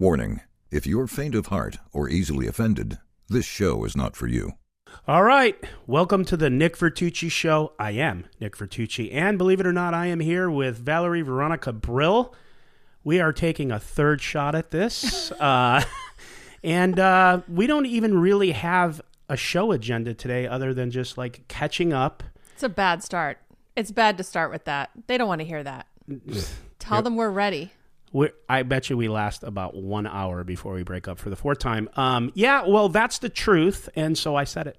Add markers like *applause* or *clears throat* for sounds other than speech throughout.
Warning if you're faint of heart or easily offended, this show is not for you. All right, welcome to the Nick Vertucci Show. I am Nick Vertucci, and believe it or not, I am here with Valerie Veronica Brill. We are taking a third shot at this, *laughs* uh, and uh, we don't even really have a show agenda today, other than just like catching up. It's a bad start. It's bad to start with that. They don't want to hear that. Tell them we're ready. We're, I bet you we last about one hour before we break up for the fourth time. Um, yeah, well, that's the truth, and so I said it.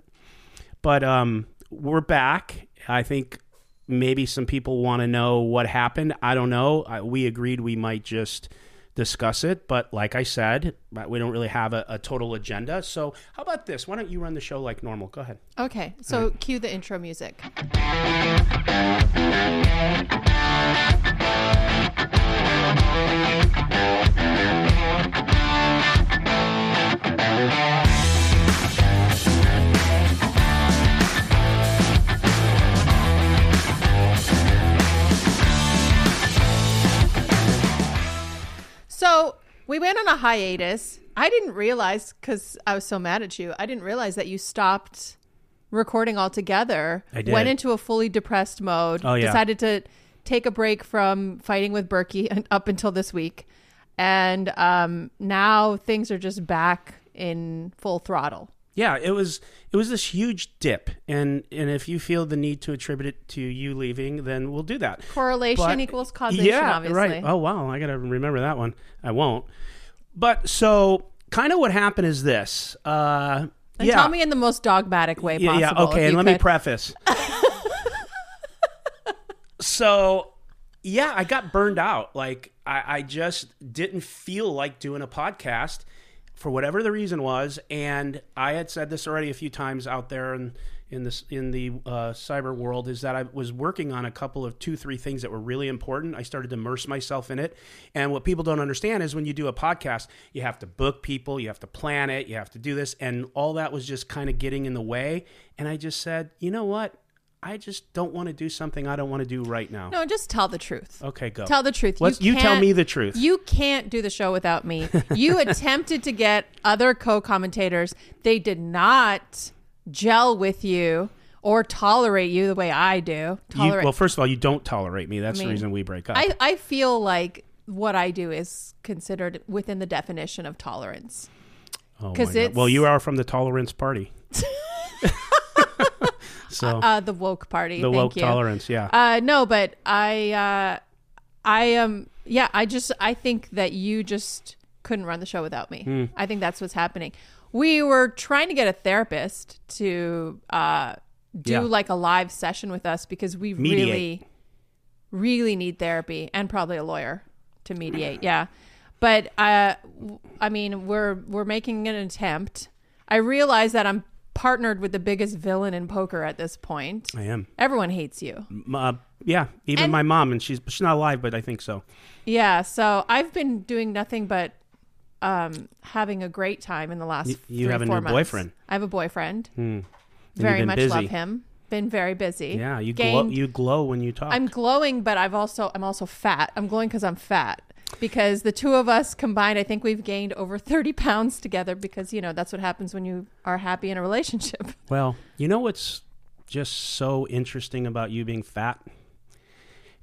But um, we're back. I think maybe some people want to know what happened. I don't know. I, we agreed we might just discuss it, but like I said, we don't really have a, a, total agenda. So how about this? Why don't you run the show like normal? Go ahead. Okay, so right. cue the intro music. So we went on a hiatus. I didn't realize because I was so mad at you. I didn't realize that you stopped recording altogether. I did. Went into a fully depressed mode. Oh, yeah. Decided to take a break from fighting with Berkey *laughs* up until this week, and um, now things are just back in full throttle. Yeah, it was it was this huge dip, and and if you feel the need to attribute it to you leaving, then we'll do that. Correlation But- equals causation. Yeah, obviously. right. Oh wow, I gotta remember that one. I won't. But so kind of what happened is this. Uh, And yeah, tell me in the most dogmatic way possible. yeah. if Okay, and let me preface. *laughs* so yeah, I got burned out. Like I, I just didn't feel like doing a podcast for whatever the reason was, and I had said this already a few times out there in in in the uh, cyber world is that I was working on a couple of two three things that were really important. I started to immerse myself in it, and what people don't understand is when you do a podcast, you have to book people, you have to plan it, you have to do this, and all that was just kind of getting in the way. And I just said, you know what? I just don't want to do something I don't want to do right now. No, just tell the truth. Okay, go. Tell the truth. Let's- you tell me the truth. You can't do the show without me. *laughs* You attempted to get other co-commentators. They did not gel with you or tolerate you the way I do. You- well, first of all, you don't tolerate me. That's I mean, the reason we break up. I, I feel like what I do is considered within the definition of tolerance. Oh my God. it's- well, you are from the tolerance party. *laughs* so Uh, the woke party. the thank woke you. tolerance, yeah. Uh, no, but I, uh, I am, um, yeah, I just, I think that you just couldn't run the show without me. Hmm. I think that's what's happening. We were trying to get a therapist to uh, do Yeah. like a live session with us because we Mediate. really, really need therapy and probably a lawyer to mediate. Yeah, but uh, I mean, we're we're making an attempt. I realize that I'm partnered with the biggest villain in poker at this point. I am. Everyone hates you. M- Uh, yeah, even And- my mom, and she's she's not alive, but I think so. Yeah, so I've been doing nothing but um, having a great time in the last. You three, have a four new months. boyfriend. I have a boyfriend. And Very been much busy. love him. Been very busy. Yeah, you glow. Gained- You glow when you talk. I'm glowing, but I've also I'm also fat. I'm glowing because I'm fat. Because the two of us combined, I think we've gained over 30 pounds together. Because you know that's what happens when you are happy in a relationship. *laughs* Well, you know what's just so interesting about you being fat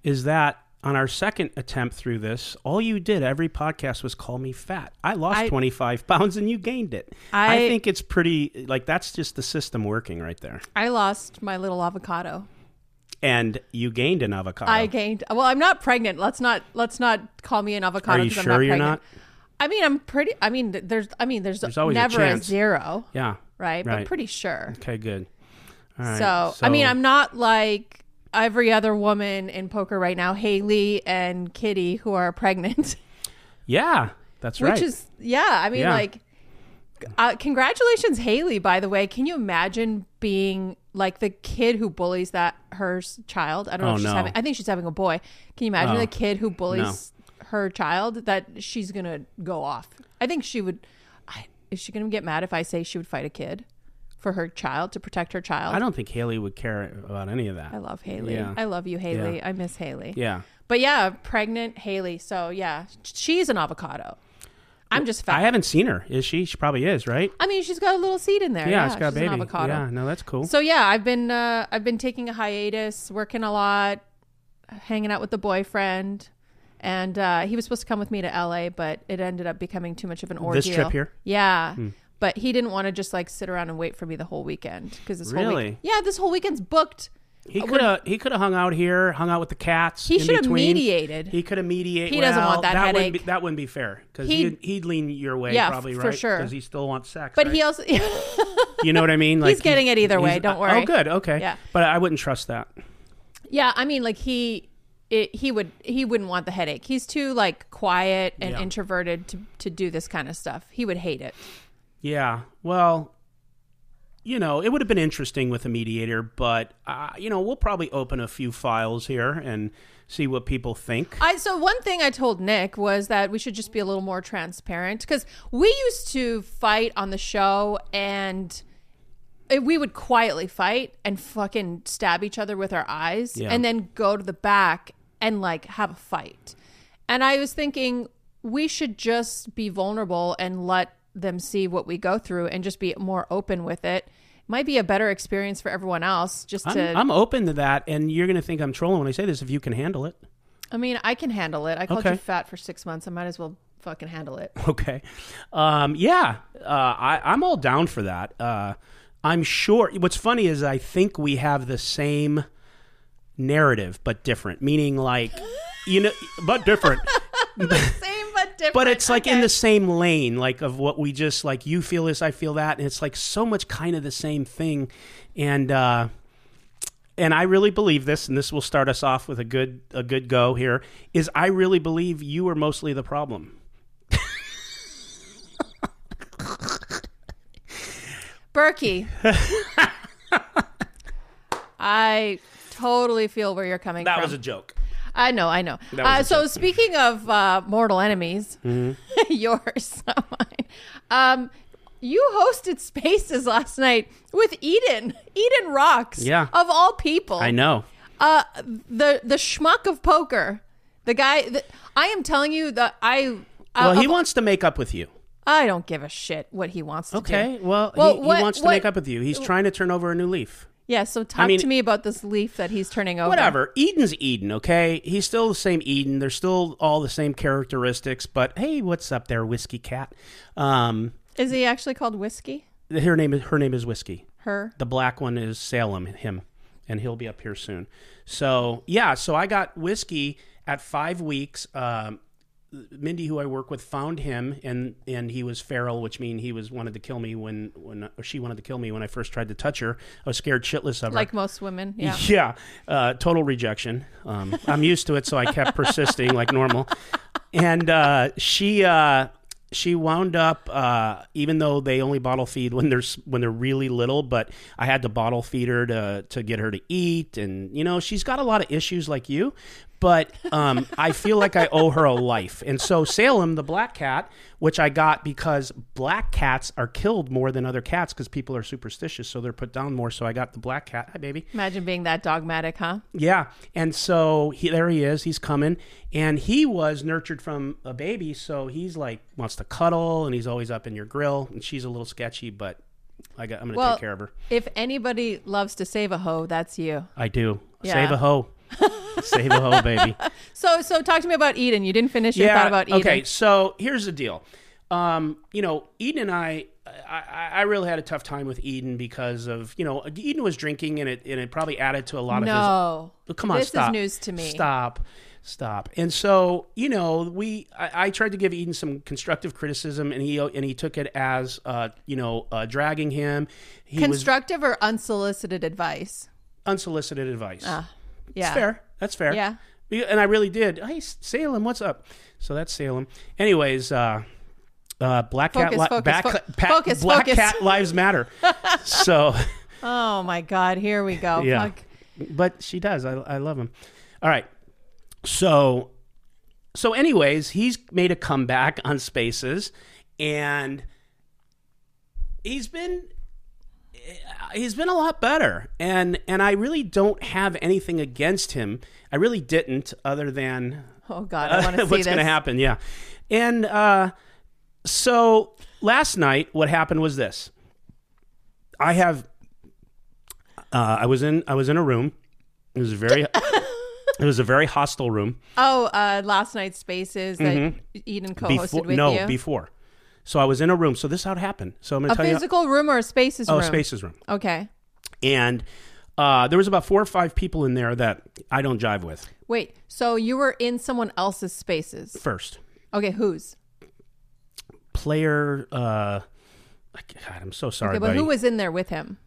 is that on our second attempt through this, all you did every podcast was call me fat. I lost I- 25 pounds and you gained it. I, I- think it's pretty like that's just the system working right there. I lost my little avocado. And you gained an avocado. I gained. Well, I'm not pregnant. Let's not let's not call me an avocado. Are you 'cause I'm sure not you're pregnant. not? I mean, I'm pretty. I mean, there's. I mean, there's, There's always a never a, chance. zero, yeah. right? But pretty sure. Okay, good. All right. so, I mean, I'm not like every other woman in poker right now, Haley and Kitty, who are pregnant. *laughs* Yeah, that's right. Which is, yeah. I mean, Yeah. like, uh, congratulations, Haley. By the way, can you imagine being like the kid who bullies that her child? I don't know Oh, if she's no. having. I think she's having a boy. Can you imagine Oh, the kid who bullies her child? That she's gonna go off. I think she would. I, is she gonna get mad if I say she would fight a kid for her child to protect her child? I don't think Haley would care about any of that. I love Haley. Yeah. I love you, Haley. Yeah. I miss Haley. yeah. But yeah, pregnant Haley. So yeah, she's an avocado. I'm just fat. I haven't seen her. Is she? She probably is, right? I mean, she's got a little seed in there. Yeah, Yeah, it's got a baby. avocado. Yeah, no, that's cool. So yeah, I've been uh, I've been taking a hiatus, working a lot, hanging out with the boyfriend, and uh, he was supposed to come with me to LA, but it ended up becoming too much of an ordeal. This trip here? Hmm. yeah. But he didn't want to just like sit around and wait for me the whole weekend because this whole Really? week, yeah, this whole weekend's booked. He could have he could have hung out here, hung out with the cats. He should have mediated. He could have mediated. He doesn't want that Wouldn't headache. be, that wouldn't be fair because He'd- he'd, lean your way, Yeah, probably for right? sure. because he still wants sex. But right? he also, *laughs* you know what I mean? Like he's getting it either way, don't oh, worry. oh, good, okay. Yeah. but I wouldn't trust that. yeah, I mean, like he, it, he would, he wouldn't want the headache. He's too like quiet and Yeah. introverted to to do this kind of stuff. He would hate it. Yeah. Well, you know, it would have been interesting with a mediator, but uh, you know, we'll probably open a few files here and see what people think. I so one thing I told Nick was that we should just be a little more transparent because we used to fight on the show and we would quietly fight and fucking stab each other with our eyes Yeah. and then go to the back and like have a fight. And I was thinking we should just be vulnerable and let them see what we go through and just be more open with it. Might be a better experience for everyone else just I'm, to I'm open to that, and you're going to think I'm trolling when I say this if you can handle it. I mean, I can handle it. I called Okay. you fat for 6 months. I might as well fucking handle it. *laughs* Okay. Um, yeah, uh, I, I'm all down for that. Uh, I'm sure. What's funny is I think we have the same narrative, but different. Meaning, like, you know, but different. *laughs* Same but different. But it's like in the same lane, like of what we just like. You feel this, I feel that, and it's like so much kind of the same thing. And uh, and I really believe this, and this will start us off with a good a good go here. Is I really believe you are mostly the problem. *laughs* Berkey. *laughs* I totally feel where you're coming That from. That was a joke. I know, I know. Uh, so joke. speaking of uh, mortal enemies, Mm-hmm. *laughs* yours, *laughs* not mine. Um, you hosted Spaces last night with Eden, *laughs* Eden Rocks. Yeah. Of all people. I know. Uh, the the schmuck of poker, the guy. that I am telling you that I. Uh, Well, he of- wants to make up with you. I don't give a shit what he wants to do. Okay. Well, Well, he, what- he wants to what- make up with you. He's trying to turn over a new leaf. Yeah, so talk mean- to me about this leaf that he's turning over. Whatever. Eden's Eden, okay? He's still the same Eden. They're still all the same characteristics, but hey, what's up there, Whiskey Cat? Um, Is he actually called Whiskey? her name is her name is Whiskey. Her? The black one is Salem, him, and he'll be up here soon. So yeah, so I got Whiskey at five weeks. Um, Mindy, who I work with, found him, and and he was feral, which means he was wanted to kill me when when or she wanted to kill me when I first tried to touch her. I was scared shitless of her. Like most women. Yeah. *laughs* Yeah, uh, total rejection. Um, I'm used to it, so I kept persisting like normal. And uh, she uh, she wound up, uh, even though they only bottle feed when they're when they're really little, but I had to bottle feed her to to get her to eat, and you know she's got a lot of issues like you. But um, I feel like I owe her a life, and so Salem, the black cat, which I got because black cats are killed more than other cats because people are superstitious, so they're put down more. So I got the black cat. Hi, baby. Imagine being that dogmatic, huh? Yeah, and so he there he is. He's coming, and he was nurtured from a baby, so he's like wants to cuddle, and he's always up in your grill. And she's a little sketchy, but I got I'm gonna Well- take care of her. If anybody loves to save a hoe, that's you. I do. Yeah. Save a hoe. *laughs* Save a hoe, baby. So, so talk to me about Eden. You didn't finish your thought about Eden. Okay, so here's the deal. Um, you know, Eden and I, I, I really had a tough time with Eden because of you know Eden was drinking and it and it probably added to a lot of his No. Oh, come on, This stop. is news to me. Stop, stop. And so you know, we I, I tried to give Eden some constructive criticism, and he and he took it as uh, you know uh, dragging him. He was Constructive or unsolicited advice? unsolicited advice. Ah, yeah. That's fair. That's fair. Yeah. And I really did. Hey, Salem, what's up? So that's Salem. Anyways, uh, uh, Black Cat, li- focus, back, fo- Pat- focus, Black focus. Cat Lives Matter. *laughs* so, Oh my God! Here we go. yeah, Fuck. but she does. I, I love him. All right. So, so anyways, he's made a comeback on Spaces, and he's been he's been a lot better and and I really don't have anything against him. I really didn't other than Oh God! I want *laughs* to see what's going to happen, yeah. And uh so last night, what happened was this. I have. Uh, I was in. I was in a room. It was a very. *coughs* it was a very hostile room. Oh, uh, last night's spaces that Eden co-hosted Before, with no, you. before. So I was in a room. So this is how it happened. So I'm going a to tell you. physical room or a spaces room? Oh, room? spaces room. Okay. And uh, there was about four or five people in there that I don't jive with. Wait. So you were in someone else's spaces? First, Okay. Whose? player. Uh, God, I'm so sorry, Okay, but buddy. who was in there with him?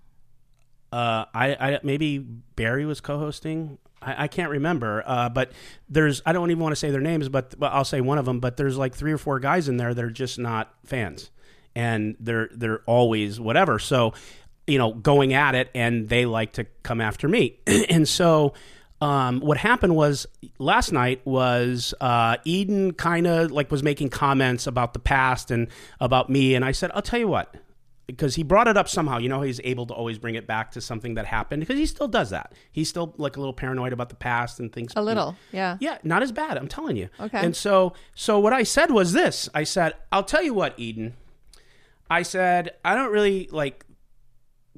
uh, I, I maybe Barry was co-hosting. I, I can't remember. Uh, but there's I don't even want to say their names, but well, I'll say one of them. But there's like three or four guys in there that are just not fans, and they're they're always whatever. So you know, going at it, and they like to come after me, *clears throat* and so. Um, what happened was last night was uh, Eden kind of like was making comments about the past and about me, and I said, "I'll tell you what," because he brought it up somehow. You know, he's able to always bring it back to something that happened because he still does that. He's still like a little paranoid about the past and things. A little. Yeah. Yeah, not as bad. I'm telling you. Okay. And so, so what I said was this. I said, "I'll tell you what, Eden." I said, "I don't really like."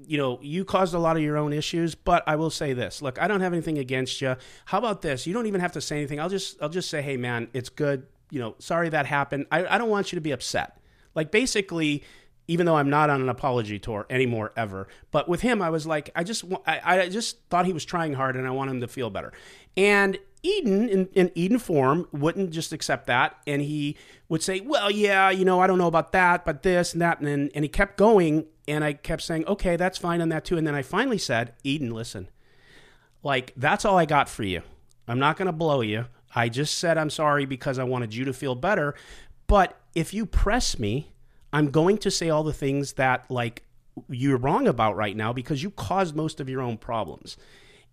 You know, you caused a lot of your own issues, but I will say this: Look, I don't have anything against you. How about this? You don't even have to say anything. I'll just, I'll just say, "Hey, man, it's good." You know, sorry that happened. I, I don't want you to be upset. Like, basically, even though I'm not on an apology tour anymore ever. But with him, I was like, I just, I, I just thought he was trying hard, and I want him to feel better. And Eden, in, in Eden form, wouldn't just accept that, and he would say, "Well, yeah, you know, I don't know about that, but this and that," and then, and he kept going, and I kept saying, "Okay, that's fine on that too." And then I finally said, "Eden, listen, like that's all I got for you. I'm not going to blow you. I just said I'm sorry because I wanted you to feel better. But if you press me, I'm going to say all the things that like you're wrong about right now because you caused most of your own problems.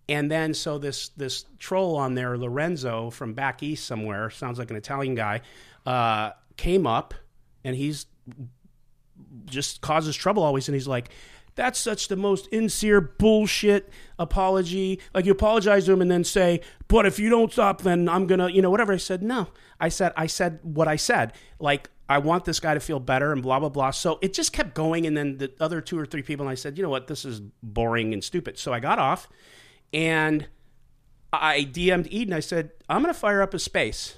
And then so this this troll on there, Lorenzo from back east somewhere, sounds like an Italian guy, uh, came up and he's just causes trouble always. And he's like that's such the most insincere bullshit apology. Like you apologize to him and then say but if you don't stop then i'm gonna you know whatever. I said no. I said i said what i said. Like i want this guy to feel better and blah blah blah. So it just kept going. And then the other two or three people and i said you know what? This is boring and stupid. So i got off and i dm'd eden. I said i'm gonna fire up a space.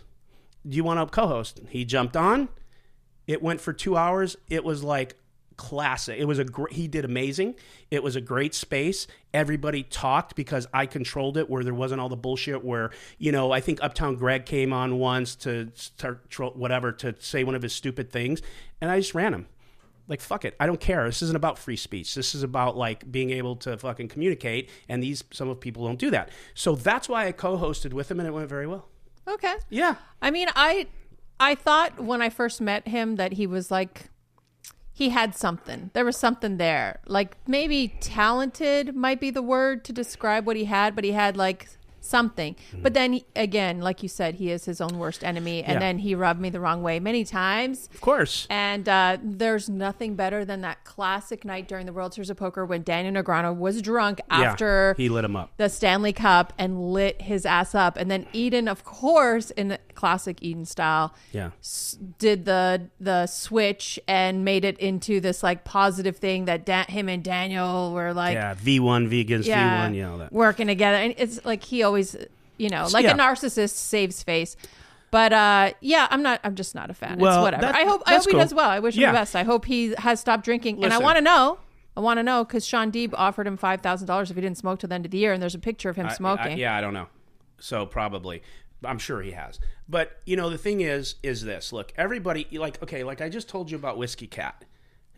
Do you want to co-host? He jumped on. It went for two hours. It was like classic. It was a great. He did amazing. It was a great space. Everybody talked because I controlled it, where there wasn't all the bullshit. Where you know, I think Uptown Greg came on once to start tro- whatever to say one of his stupid things, and I just ran him. Like fuck it, I don't care. This isn't about free speech. This is about like being able to fucking communicate, and these some of people don't do that. So that's why I co-hosted with him, and it went very well. Okay. Yeah, I mean, I I thought when I first met him that he was like he had something. There was something there. Like maybe talented might be the word to describe what he had, but he had like something. But then again, like you said, he is his own worst enemy and Yeah. then he rubbed me the wrong way many times. of course. And uh, there's nothing better than that classic night during the World Series of Poker when Daniel Negreanu was drunk after yeah, he lit him up. the Stanley Cup and lit his ass up. And then Eden, of course, in classic Eden style, Yeah. s- did the the switch and made it into this like positive thing that da- him and Daniel were like, Yeah, V one V against yeah, V one, you know that. working together. And it's like he always, you know, like Yeah. a narcissist saves face. But uh, yeah, I'm not. I'm just not a fan. Well, it's whatever. that- I hope. I hope he does well. I wish him the best. I hope he has stopped drinking. and I want to know. I want to know because Shaun Deeb offered him five thousand dollars if he didn't smoke till the end of the year, and there's a picture of him I- smoking. I- yeah, I don't know. So probably, I'm sure he has. But you know, the thing is, is this? Look, everybody like okay, like I just told you about Whiskey Cat.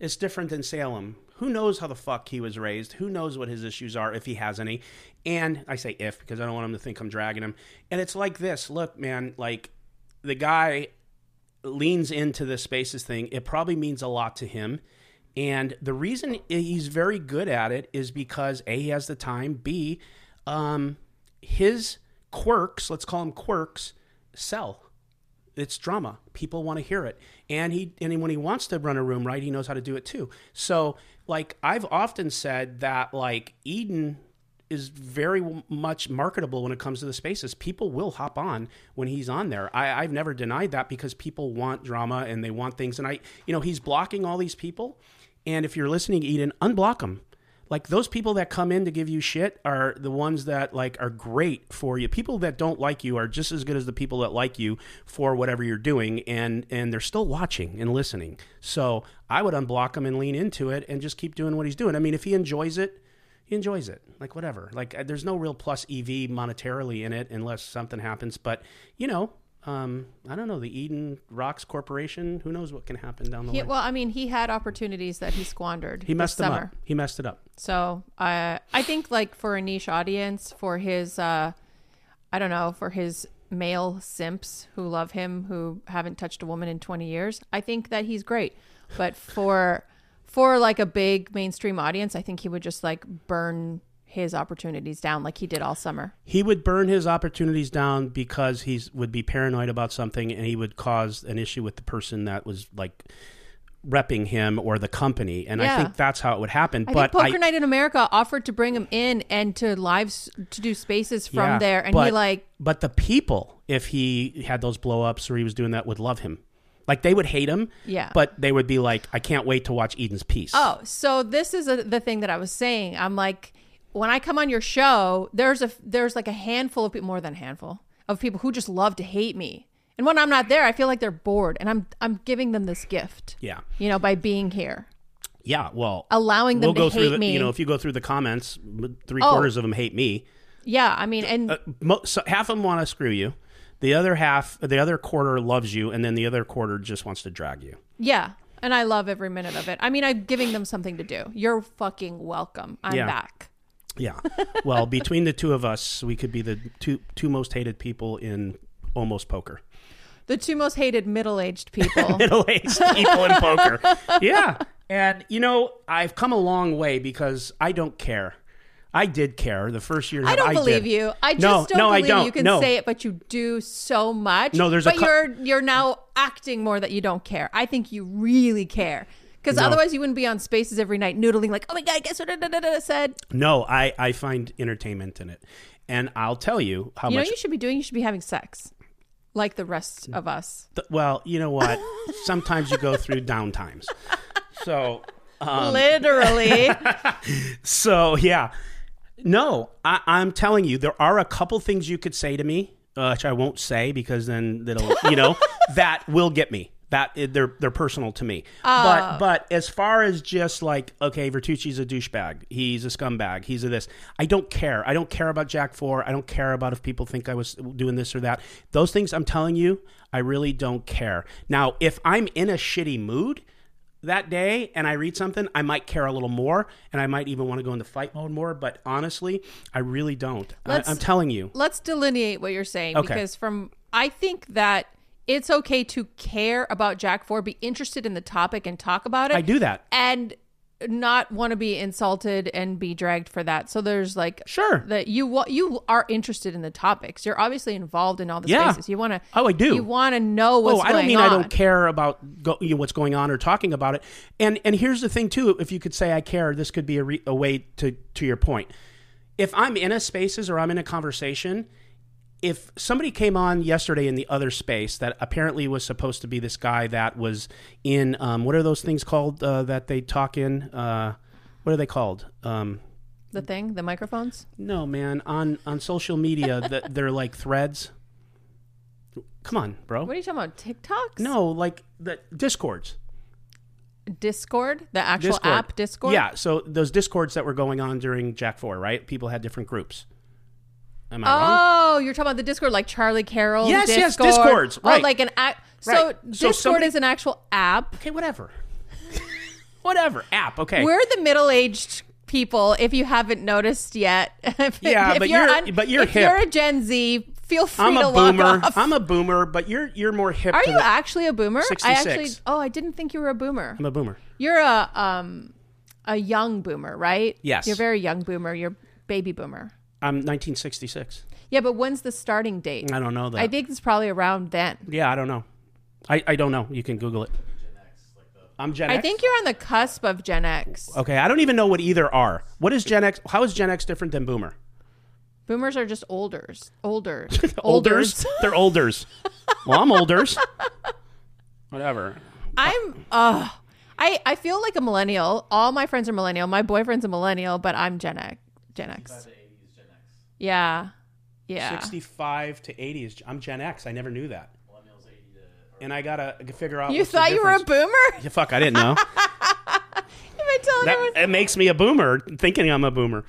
It's different than Salem. Who knows how the fuck he was raised? Who knows what his issues are if he has any? And I say if because I don't want him to think I'm dragging him. And it's like this. Look, man, like the guy leans into the spaces thing, it probably means a lot to him. And the reason he's very good at it is because A, he has the time, B, um, his quirks, let's call them quirks, sell. It's drama. People want to hear it. And he and when he wants to run a room right, he knows how to do it too. So like I've often said that like Eden is very much marketable when it comes to the spaces. People will hop on when he's on there. I, I've never denied that because people want drama and they want things. And I, you know, he's blocking all these people. And if you're listening, Eden, unblock them. Like those people that come in to give you shit are the ones that like are great for you. People that don't like you are just as good as the people that like you for whatever you're doing, and and they're still watching and listening. So I would unblock him and lean into it and just keep doing what he's doing. I mean, if he enjoys it, he enjoys it. Like whatever. Like there's no real plus EV monetarily in it unless something happens. But you know, um, I don't know the Eden Rocks Corporation. Who knows what can happen down the He, line? well, I mean, he had opportunities that he squandered. he this messed them summer. up. He messed it up. So uh, I think like for a niche audience, for his, uh, I don't know, for his male simps who love him, who haven't touched a woman in 20 years, I think that he's great. But for for like a big mainstream audience, I think he would just like burn his opportunities down like he did all summer. he would burn his opportunities down because he would be paranoid about something and he would cause an issue with the person that was like repping him or the company and i think that's how it would happen I but Poker I, Night in America offered to bring him in and to live to do spaces from yeah, there, and but, he like but the people if he had those blow-ups or he was doing that would love him like they would hate him Yeah. but they would be like i can't wait to watch eden's piece Oh, so this is a, the thing that I was saying. I'm like, when I come on your show, there's a there's like a handful of people, more than a handful of people who just love to hate me. And when I'm not there, I feel like they're bored, and I'm I'm giving them this gift, yeah you know, by being here, yeah well allowing them we'll go to through hate the, me. you know if you go through the comments three Oh. quarters of them hate me yeah, I mean, and uh, mo- so half of them want to screw you the other half the other quarter loves you and then the other quarter just wants to drag you yeah, and I love every minute of it. I mean, I'm giving them something to do. You're fucking welcome. I'm Yeah. back. Yeah well between the two of us we could be the two two most hated people in almost poker The two most hated middle-aged people. *laughs* middle-aged people in poker yeah and you know i've come a long way because i don't care i did care the first year I don't believe did. you. I just No, don't no, I believe don't. you can No. say it, but you do so much. No, there's a but you're you're now acting more that you don't care. I think you really care. Because No. otherwise, you wouldn't be on spaces every night noodling like, "Oh my god, guess what da, da, da, said." no i i find entertainment in it and i'll tell you how much You know, what you should be doing. You should be having sex, like the rest of us. Th- well, you know what? *laughs* Sometimes you go through down times. So, Um, Literally, *laughs* so yeah. No, I, I'm telling you, there are a couple things you could say to me, uh, which I won't say because then that'll, you know, *laughs* that will get me. That they're they're personal to me. But oh. but as far as just like okay, Vertucci's a douchebag. He's a scumbag. He's a this. I don't care. I don't care about Jack Four. I don't care about if people think I was doing this or that. Those things I'm telling you, I really don't care. Now, if I'm in a shitty mood, that day and I read something, I might care a little more and I might even want to go into fight mode more. But honestly, I really don't. I, I'm telling you. let's delineate what you're saying Okay. because from I think that it's okay to care about Jack Four, be interested in the topic and talk about it. I do that. and not want to be insulted and be dragged for that. So there's like Sure. that you you are interested in the topics. You're obviously involved in all the Yeah. spaces. You want to Oh, I do. You want to know what's oh, I don't going mean on. I don't care about go, you know, what's going on or talking about it. And and here's the thing too. If you could say I care, this could be a, re, a way to to your point. If I'm in a spaces or I'm in a conversation, if somebody came on yesterday in the other space that apparently was supposed to be this guy that was in um, what are those things called uh, that they talk in? Uh, what are they called? Um, The thing, the microphones. no, man. On on social media, that *laughs* they're like threads. Come on, bro. What are you talking about? TikToks? No, like the discords. Discord, the actual Discord. app Discord. Yeah, so those discords that were going on during Jack Four, right? People had different groups. Am I wrong? Oh, you're talking about the Discord, like Charlie Carrel. Yes, yes, Discord. Discords, Oh, right. like an app. So Right. So Discord somebody- is an actual app. Okay, whatever. *laughs* whatever. App. Okay. We're the middle-aged people. If you haven't noticed yet, *laughs* If- Yeah, if but you're- but you're if hip. you're a Gen Z, feel free I'm to a log boomer. off. I'm a boomer, but you're you're more hip. Are to you the- actually a boomer? I 66. actually. Oh, I didn't think you were a boomer. I'm a boomer. You're a um a young boomer, right? Yes. You're a very young boomer. You're baby boomer. I'm 1966. Yeah, but when's the starting date? I don't know that. I think it's probably around then. yeah, I don't know. I, I don't know. You can Google it. I'm Gen X. I think you're on the cusp of Gen X. Okay, I don't even know what either are. What is Gen X? How is Gen X different than Boomer? Boomers are just olders. Older. Olders? *laughs* *laughs* They're olders. well, I'm olders. Whatever. I'm uh I I feel like a millennial. All my friends are millennial. My boyfriend's a millennial, but I'm Gen X. Gen X. Yeah. Yeah. 65 to 80 is. I'm Gen X. I never knew that. And I gotta figure out. You what's the thought you were a boomer? Yeah, fuck, I didn't know. You've been telling that, everyone- it makes me a boomer thinking I'm a boomer,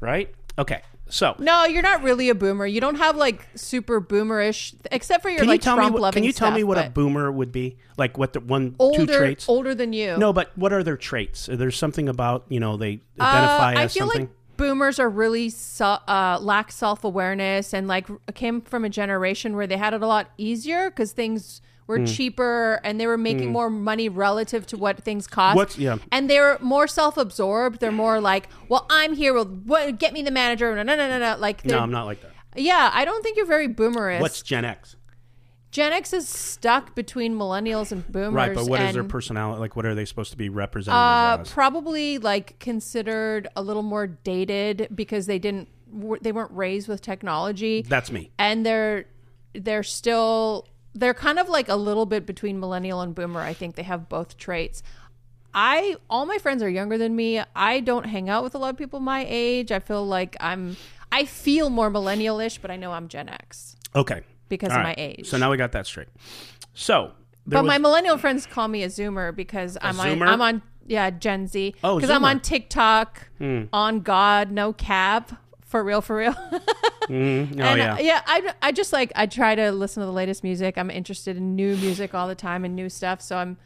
right? Okay, so No, you're not really a boomer. You don't have like super boomerish, except for your can like you tell Trump me? What, loving can you tell me stuff, what a boomer would be? Like what the one, older, two traits? older than you? No, but what are their traits? There's something about you know they Uh, identify I as feel something. like boomers are really so, uh, lack self awareness and like came from a generation where they had it a lot easier because things were cheaper and they were making more money relative to what things cost. What's- yeah. And they're more self absorbed. They're more like, well, I'm here. Well, what, get me the manager. No, no, no, no, no. Like, no, I'm not like that. Yeah, I don't think you're very boomerist. What's Gen X? Gen X is stuck between millennials and boomers. Right, but what is their personality? Like, what are they supposed to be representing? Uh, probably like considered a little more dated because they didn't they weren't raised with technology That's me. and they're they're still they're kind of like a little bit between millennial and boomer i think they have both traits i all my friends are younger than me i don't hang out with a lot of people my age i feel like i'm i feel more millennial-ish but i know i'm gen x Okay, because All of right. my age So now we got that straight. So, but my millennial friends call me a zoomer because I'm on zoomer? I'm on yeah Gen Z Oh, because I'm zoomer. on TikTok on God no cap for real for real *laughs* oh and yeah, uh, yeah I, I just like I try to listen to the latest music I'm interested in new music all the time and new stuff so I'm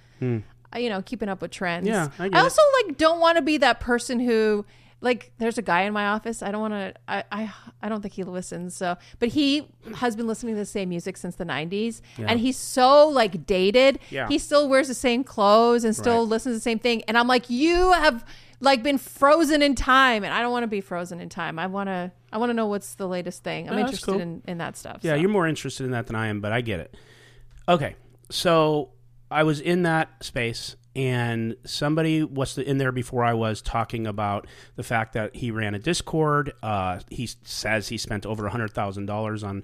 uh, you know keeping up with trends Hmm. Yeah, I get it. also like don't want to be that person who like there's a guy in my office I don't want to I, I I don't think he listens so but he has been listening to the same music since the 90s and he's so like dated Yeah. he still wears the same clothes and still Right. listens to the same thing and I'm like you have like been frozen in time and I don't want to be frozen in time I want to I want to know what's the latest thing I'm Yeah, that's interested cool. in in that stuff yeah. so. You're more interested in that than I am, but I get it. Okay, so I was in that space, and somebody was in there before I was talking about the fact that he ran a Discord. Uh, he says he spent over hundred thousand dollars on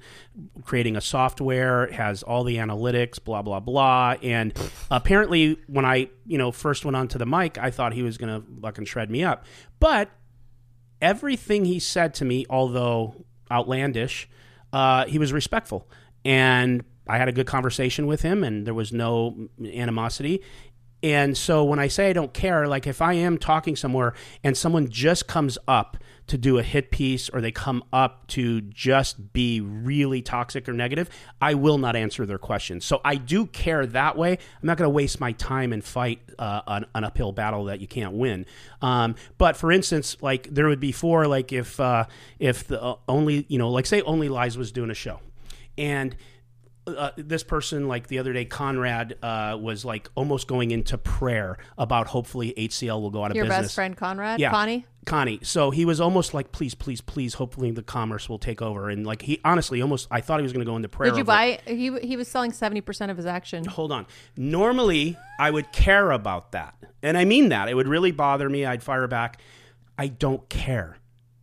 creating a software, has all the analytics, blah blah blah. And apparently, when I you know first went onto the mic, I thought he was gonna fucking shred me up, but everything he said to me, although outlandish, uh, he was respectful. And I had a good conversation with him, and there was no animosity. And so when I say I don't care, like if I am talking somewhere and someone just comes up to do a hit piece or they come up to just be really toxic or negative, I will not answer their questions. So I do care that way. I'm not going to waste my time and fight uh, an, an uphill battle that you can't win. Um, but for instance, like there would be four, like if uh, if the uh, only you know, like say Only Lies was doing a show, and uh, this person, like the other day, Conrad uh, was like almost going into prayer about hopefully HCL will go out of business. your business. best friend Conrad Yeah. Connie Connie. So he was almost like, please, please, please. Hopefully the commerce will take over. And like he honestly almost, I thought he was going to go into prayer. did you it. buy he he was selling 70% of his action Hold on. Normally I would care about that, and I mean that. It would really bother me. I'd fire back. I don't care.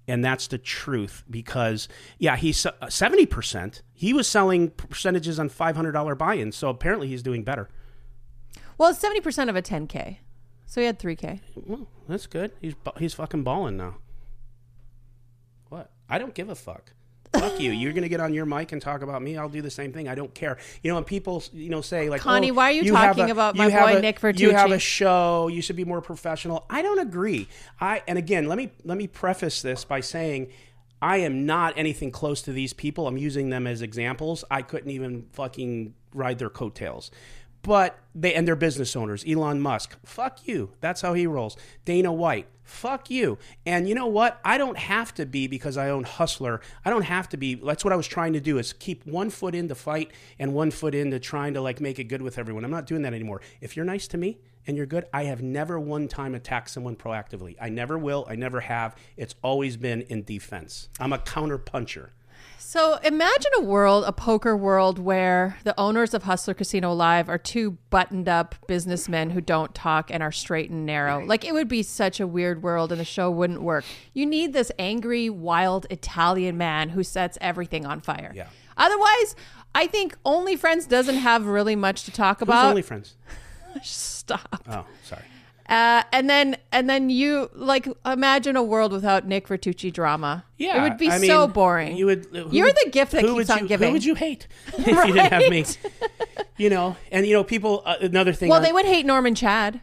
And that's the truth because, yeah, he's uh, 70%. He was selling percentages on $500 buy ins. So apparently he's doing better. well it's 70% of a 10k so he had 3k Well, that's good. He's he's fucking balling now. What? I don't give a fuck. Fuck you. You're gonna get on your mic and talk about me. I'll do the same thing. I don't care. You know, when people you know say like, Connie, oh, why are you have talking a- about you my boy a- Nick You have a show. You should be more professional. I don't agree. I and again, let me let me preface this by saying. I am not anything close to these people. I'm using them as examples. I couldn't even fucking ride their coattails. But they and they're business owners. Elon Musk, fuck you. That's how he rolls. Dana White, fuck you. And you know what? I don't have to be because I own Hustler. I don't have to be. That's what I was trying to do is keep one foot in the fight and one foot into trying to like make it good with everyone. I'm not doing that anymore. If you're nice to me and you're good, I have never one time attacked someone proactively. I never will. I never have. It's always been in defense. I'm a counter puncher. So imagine a world, a poker world, where the owners of Hustler Casino Live are two buttoned up businessmen who don't talk and are straight and narrow. Like it would be such a weird world and the show wouldn't work. You need this angry, wild Italian man who sets everything on fire. Yeah. Otherwise, I think Only Friends doesn't have really much to talk Who's about. only friends? *laughs* Stop. Oh, sorry. Uh, and then and then you like imagine a world without Nick Vertucci drama. Yeah, it would be I so mean, boring. You would. who You're the gift that keeps on you, giving. Who would you hate *laughs* if you didn't have me? *laughs* You know, and you know, people. Uh, another thing. well, on- they would hate Norman Chad.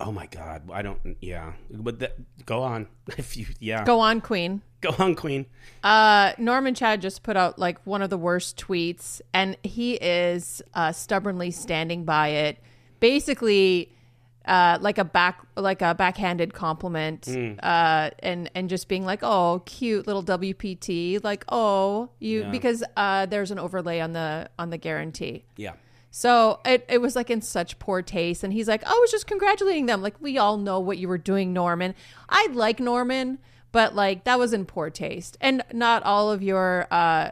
Oh my God, I don't. Yeah, but that, go on. *laughs* If you, yeah, Go on, Queen. go on, Queen. Uh, Norman Chad just put out like one of the worst tweets, and he is uh, stubbornly standing by it. Basically, uh, like a back, like a backhanded compliment, uh, and and just being like, "Oh, cute little WPT," like, "Oh, you," Yeah. because uh, there's an overlay on the on the guarantee. Yeah, So it, it was like in such poor taste. And he's like, I was just congratulating them. Like, we all know what you were doing, Norman. I like Norman, but like that was in poor taste. And not all of your uh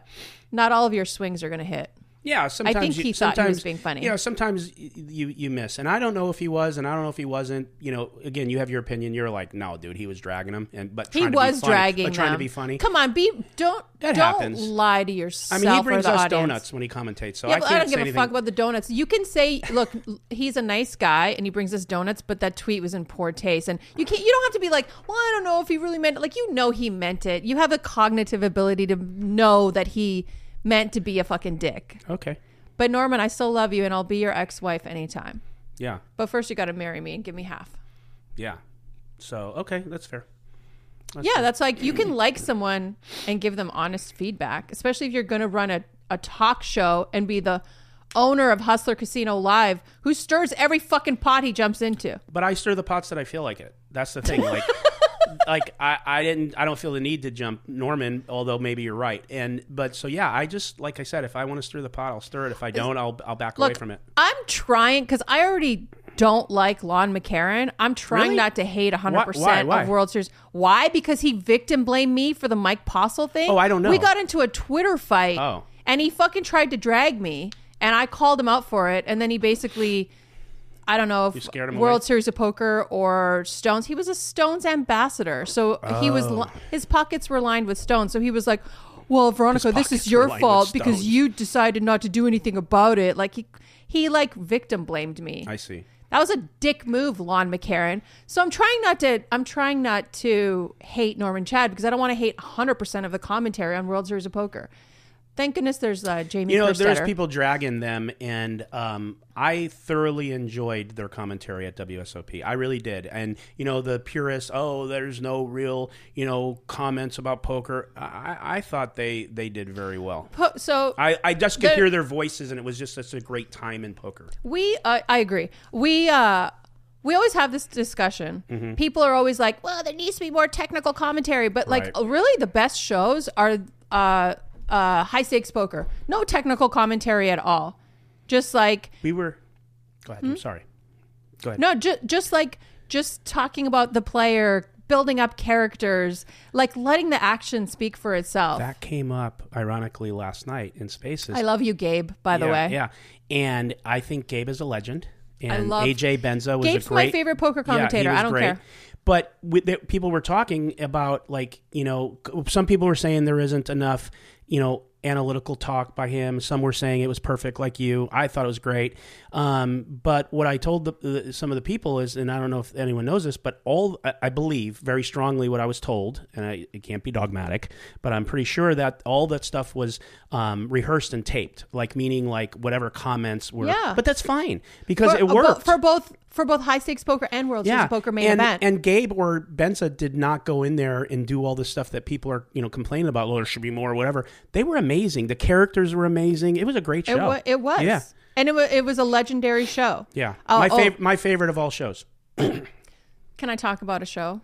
not all of your swings are gonna hit. Yeah. Sometimes I think you, he thought he was being funny. Yeah, sometimes you you miss, and I don't know if he was, and I don't know if he wasn't. You know, again, you have your opinion. You're like, no, dude, he was dragging him, and but He trying to be was funny, dragging but trying them. to be funny. Come on, be don't That don't happens. lie to yourself. I mean, he brings us audience. donuts when he commentates, so Yeah, I can't I don't say give a anything. fuck about the donuts. You can say, look, he's a nice guy and he brings us donuts, but that tweet was in poor taste. And you can't, you don't have to be like, well, I don't know if he really meant it. Like, you know, he meant it. You have a cognitive ability to know that he meant to be a fucking dick. okay, But Norman, I still love you and I'll be your ex-wife anytime. yeah, But first, you got to marry me and give me half. yeah. So okay, that's fair. yeah, that's like you can like someone and give them honest feedback, especially if you're going to run a, a talk show and be the owner of Hustler Casino Live who stirs every fucking pot he jumps into. But I stir the pots that I feel like it. That's the thing. Like, *laughs* like I, I didn't. I don't feel the need to jump Norman. Although maybe you're right. And but so yeah, I just like I said, if I want to stir the pot, I'll stir it. If I don't, I'll I'll back away from it. I'm trying because I already don't like Lon McEachern. I'm trying Really? not to hate 100% Why- why- why? of World Series. Why? Because he victim blamed me for the Mike Postle thing. Oh, I don't know. We got into a Twitter fight. Oh. And he fucking tried to drag me. And I called him out for it. And then he basically. I don't know if scared him World away? Series of Poker or Stones. He was a Stones ambassador, so he was Oh. li- his pockets were lined with Stones. So he was like, "Well, Veronica, this pockets is your lined with fault because stones." you decided not to do anything about it." Like he he like victim blamed me. I see. That was a dick move, Lon McEachern. So I'm trying not to I'm trying not to hate Norman Chad because I don't want to hate 100% of the commentary on World Series of Poker. Thank goodness there's uh, Jamie You know, there's people dragging them, and um, I thoroughly enjoyed their commentary at WSOP. I really did. And you know, the purists, oh, there's no real, you know, comments about poker. I, I thought they they did very well. Po- so I, I just could The- hear their voices, and it was just such a great time in poker. We, uh, I agree. We, uh, we always have this discussion. Mm-hmm. People are always like, "Well, there needs to be more technical commentary," but like, Right. really, the best shows are uh, uh, high stakes poker. No technical commentary at all. Just like We were. Go Hmm? ahead. I'm sorry. Go ahead. no, ju- just like just talking about the player, building up characters, like letting the action speak for itself. That came up ironically last night in Spaces. I love you, Gabe. By the yeah, way, yeah. And I think Gabe is a legend. And love- AJ Benza was Gabe's a great. my favorite poker commentator. was I don't great. care. But with the, people were talking about like you know some people were saying there isn't enough you know analytical talk by him. Some were saying it was perfect, like you. I thought it was great. Um, but what I told the, the, some of the people is, and I don't know if anyone knows this, but all I, believe very strongly what I was told, and I, it can't be dogmatic, but I'm pretty sure that all that stuff was um, rehearsed and taped, like meaning like whatever comments were. Yeah. But that's fine because For, it uh, worked for both for both high stakes poker and World Series Poker main and, event. And Gabe or Benza did not go in there and do all this stuff that people are, you know, complaining about. Well, there should be more, or whatever. They were amazing. The characters were amazing. It was a great show. It, wa- it was. Yeah, And it, wa- it was a legendary show. yeah. Oh, my oh. my favorite of all shows. *clears throat* Can I talk about a show?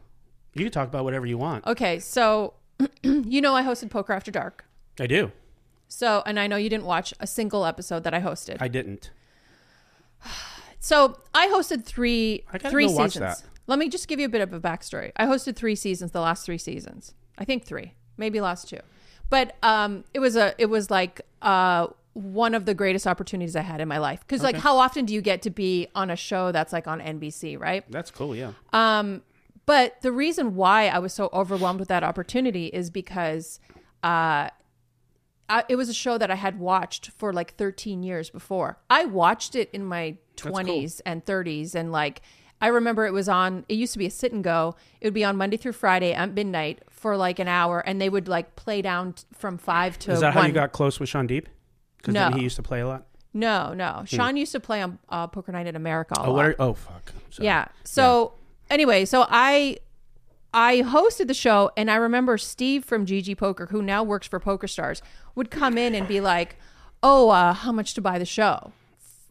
You can talk about whatever you want. Okay, so *clears throat* you know I hosted Poker After Dark. I do. So, and I know you didn't watch a single episode that I hosted. I didn't. So I hosted three I gotta three go watch seasons. that. Let me just give you a bit of a backstory. I hosted three seasons, the last three seasons. I think three, maybe last two. But um, it was a it was like uh one of the greatest opportunities I had in my life because like how often do you get to be on a show that's like on NBC, right? That's cool. Yeah. But the reason why I was so overwhelmed with that opportunity is because uh, I, it was a show that I had watched for like 13 years before. I watched it in my 20s and 30s, and like I remember it was on. It used to be a sit and go. It would be on Monday through Friday at midnight for like an hour, and they would like play down t- from five to Is that one. how you got close with Shaun Deeb? Because No. he used to play a lot. no, no. Shaun used to play on uh, Poker Night in America. A Oh? Are, oh, fuck. Yeah. So anyway, so I I hosted the show and I remember Steve from GG Poker, who now works for Poker Stars, would come in and be like, "Oh, uh, how much to buy the show?"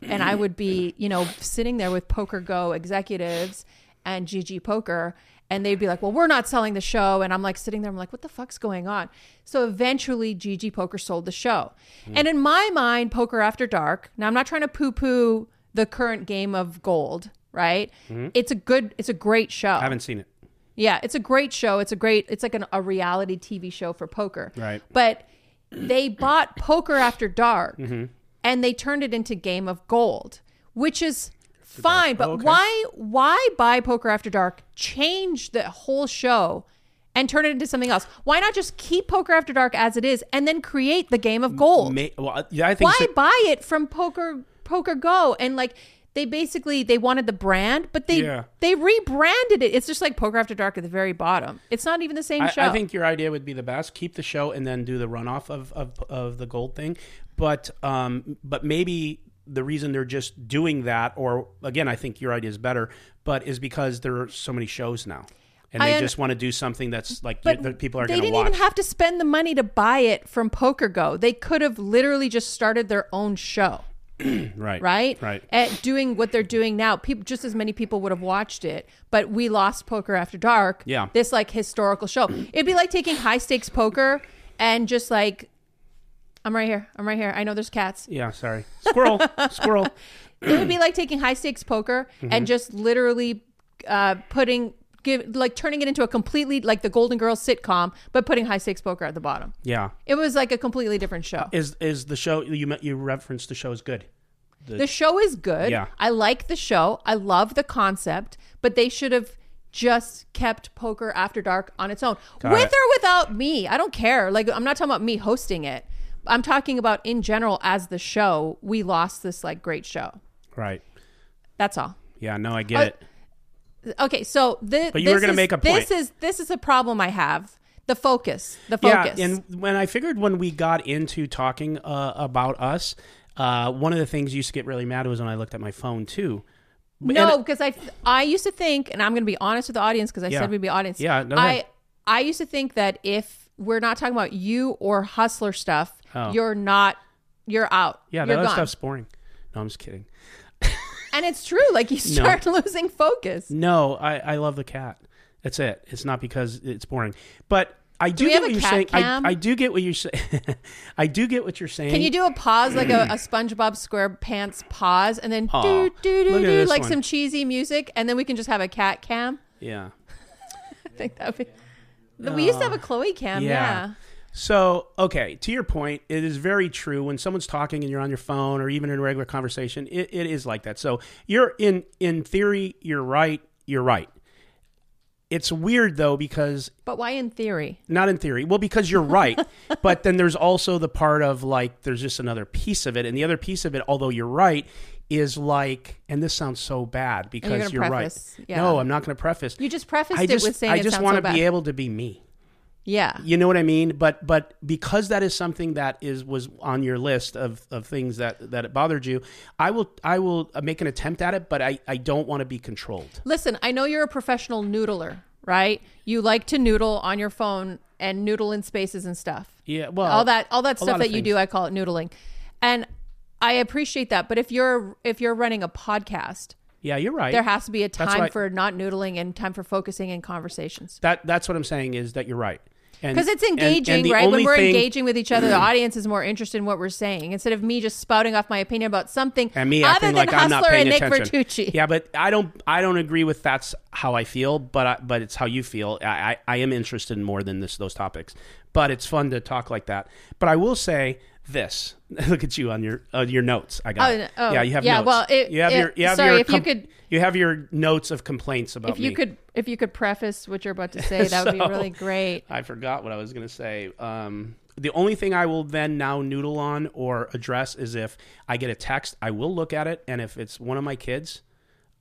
And I would be, you know, sitting there with Poker Go executives and GG Poker, and they'd be like, "Well, we're not selling the show," and I'm like sitting there, I'm like, "What the fuck's going on?" So eventually, GG Poker sold the show, and in my mind, Poker After Dark. Now, I'm not trying to poo-poo the current game of gold, right? It's a good, it's a great show. I haven't seen it. Yeah, it's a great show. It's a great. It's like an, a reality TV show for poker. Right. But they bought Poker After Dark Mm-hmm. And they turned it into Game of Gold, which is fine. But Oh, okay. why? Why buy Poker After Dark? Change the whole show. And turn it into something else. Why not just keep Poker After Dark as it is, and then create the Game of Gold? May, well, yeah, I think why so- buy it from poker poker go and like they basically they wanted the brand but they Yeah. they rebranded it it's just like poker after dark at the very bottom it's not even the same I, show I think your idea would be the best. Keep the show and then do the runoff of, of, of the gold thing. But um, but maybe the reason they're just doing that, or again, I think your idea is better, but is because there are so many shows now, and they un- just want to do something that's like but that people are they going to didn't watch. even have to spend the money to buy it from poker go they could have literally just started their own show *clears throat* right, right right. at doing what they're doing now people just as many people would have watched it but we lost poker after dark Yeah. this like historical show it'd be like taking high stakes poker and just like i'm right here i'm right here i know there's cats Yeah, sorry, squirrel, *laughs* squirrel. it would be like taking high stakes poker Mm-hmm. and just literally uh, putting give like turning it into a completely like the golden girls sitcom but putting high stakes poker at the bottom Yeah, it was like a completely different show is is the show you you referenced the show is good? The show is good. Yeah. I like the show. I love the concept, but they should have just kept Poker After Dark on its own. Got With it. or without me. I don't care. Like I'm not talking about me hosting it. I'm talking about in general as the show, we lost this like great show. Right. That's all. Yeah. No, I get Uh, it. Okay, so the, But you were this gonna is- make a point. This is this is a problem I have. The focus. The focus. Yeah, and when I figured when we got into talking uh, about us, uh, one of the things used to get really mad was when I looked at my phone too. No, because I I used to think, and I'm going to be honest with the audience because I Yeah. said we'd be audience. Yeah, no, I no. I used to think that if we're not talking about you or hustler stuff, Oh. you're not you're out. yeah, that stuff's boring. No, I'm just kidding. And it's true. Like you start *laughs* losing focus. No, I, I love the cat. That's it. It's not because it's boring, but I do, we get what you're saying. I. I do get what you're saying. *laughs* I do get what you're saying. Can you do a pause like a, a *clears throat* SpongeBob SquarePants pause, and then do do do do like one. some cheesy music, and then we can just have a cat cam. Yeah. *laughs* I think that would be. We used to have a Chloe cam. Yeah. Yeah. So, okay, to your point, it is very true. When someone's talking and you're on your phone or even in a regular conversation, it, it is like that. So, you're in in theory, you're right. You're right. It's weird though because But why in theory? not in theory. Well, because you're right, *laughs* but then there's also the part of like there's just another piece of it, and the other piece of it, although you're right, is like, and this sounds so bad because gonna you're preface, right. yeah. No, I'm not going to preface. You just prefaced I it just with saying I just want to bad. be able to be me. Yeah. You know what I mean? But but because that is something that is was on your list of, of things that that it bothered you, I will I will uh, make an attempt at it, but I, I don't want to be controlled. Listen, I know you're a professional noodler, right? You like to noodle on your phone and noodle in spaces and stuff. Yeah, well, all that all that stuff that you things. do, I call it noodling. And I appreciate that, but if you're if you're running a podcast, Yeah, you're right. there has to be a time for not noodling and time for focusing and conversations. that that's what I'm saying is that you're right. And- Because it's and- and engaging, right? When we're thing- engaging with each other, the *clears throat* audience is more interested in what we're saying instead of me just spouting off my opinion about something and me other than like I'm Hustler not paying and Nick attention. Vertucci. Yeah, but I don't. I don't agree with that's how I feel. But I, but it's how you feel. I, I I am interested in more than this those topics. But it's fun to talk like that. But I will say this. *laughs* Look at you on your uh, your notes. I got. Oh, it. oh, yeah, you have yeah, notes. well, it- you have it- your you have sorry, your if you could- you have your notes of complaints about If you me. could, if you could preface what you're about to say, *laughs* that would be really great. I forgot what I was going to say. Um, the only thing I will then now noodle on or address is if I get a text, I will look at it, and if it's one of my kids,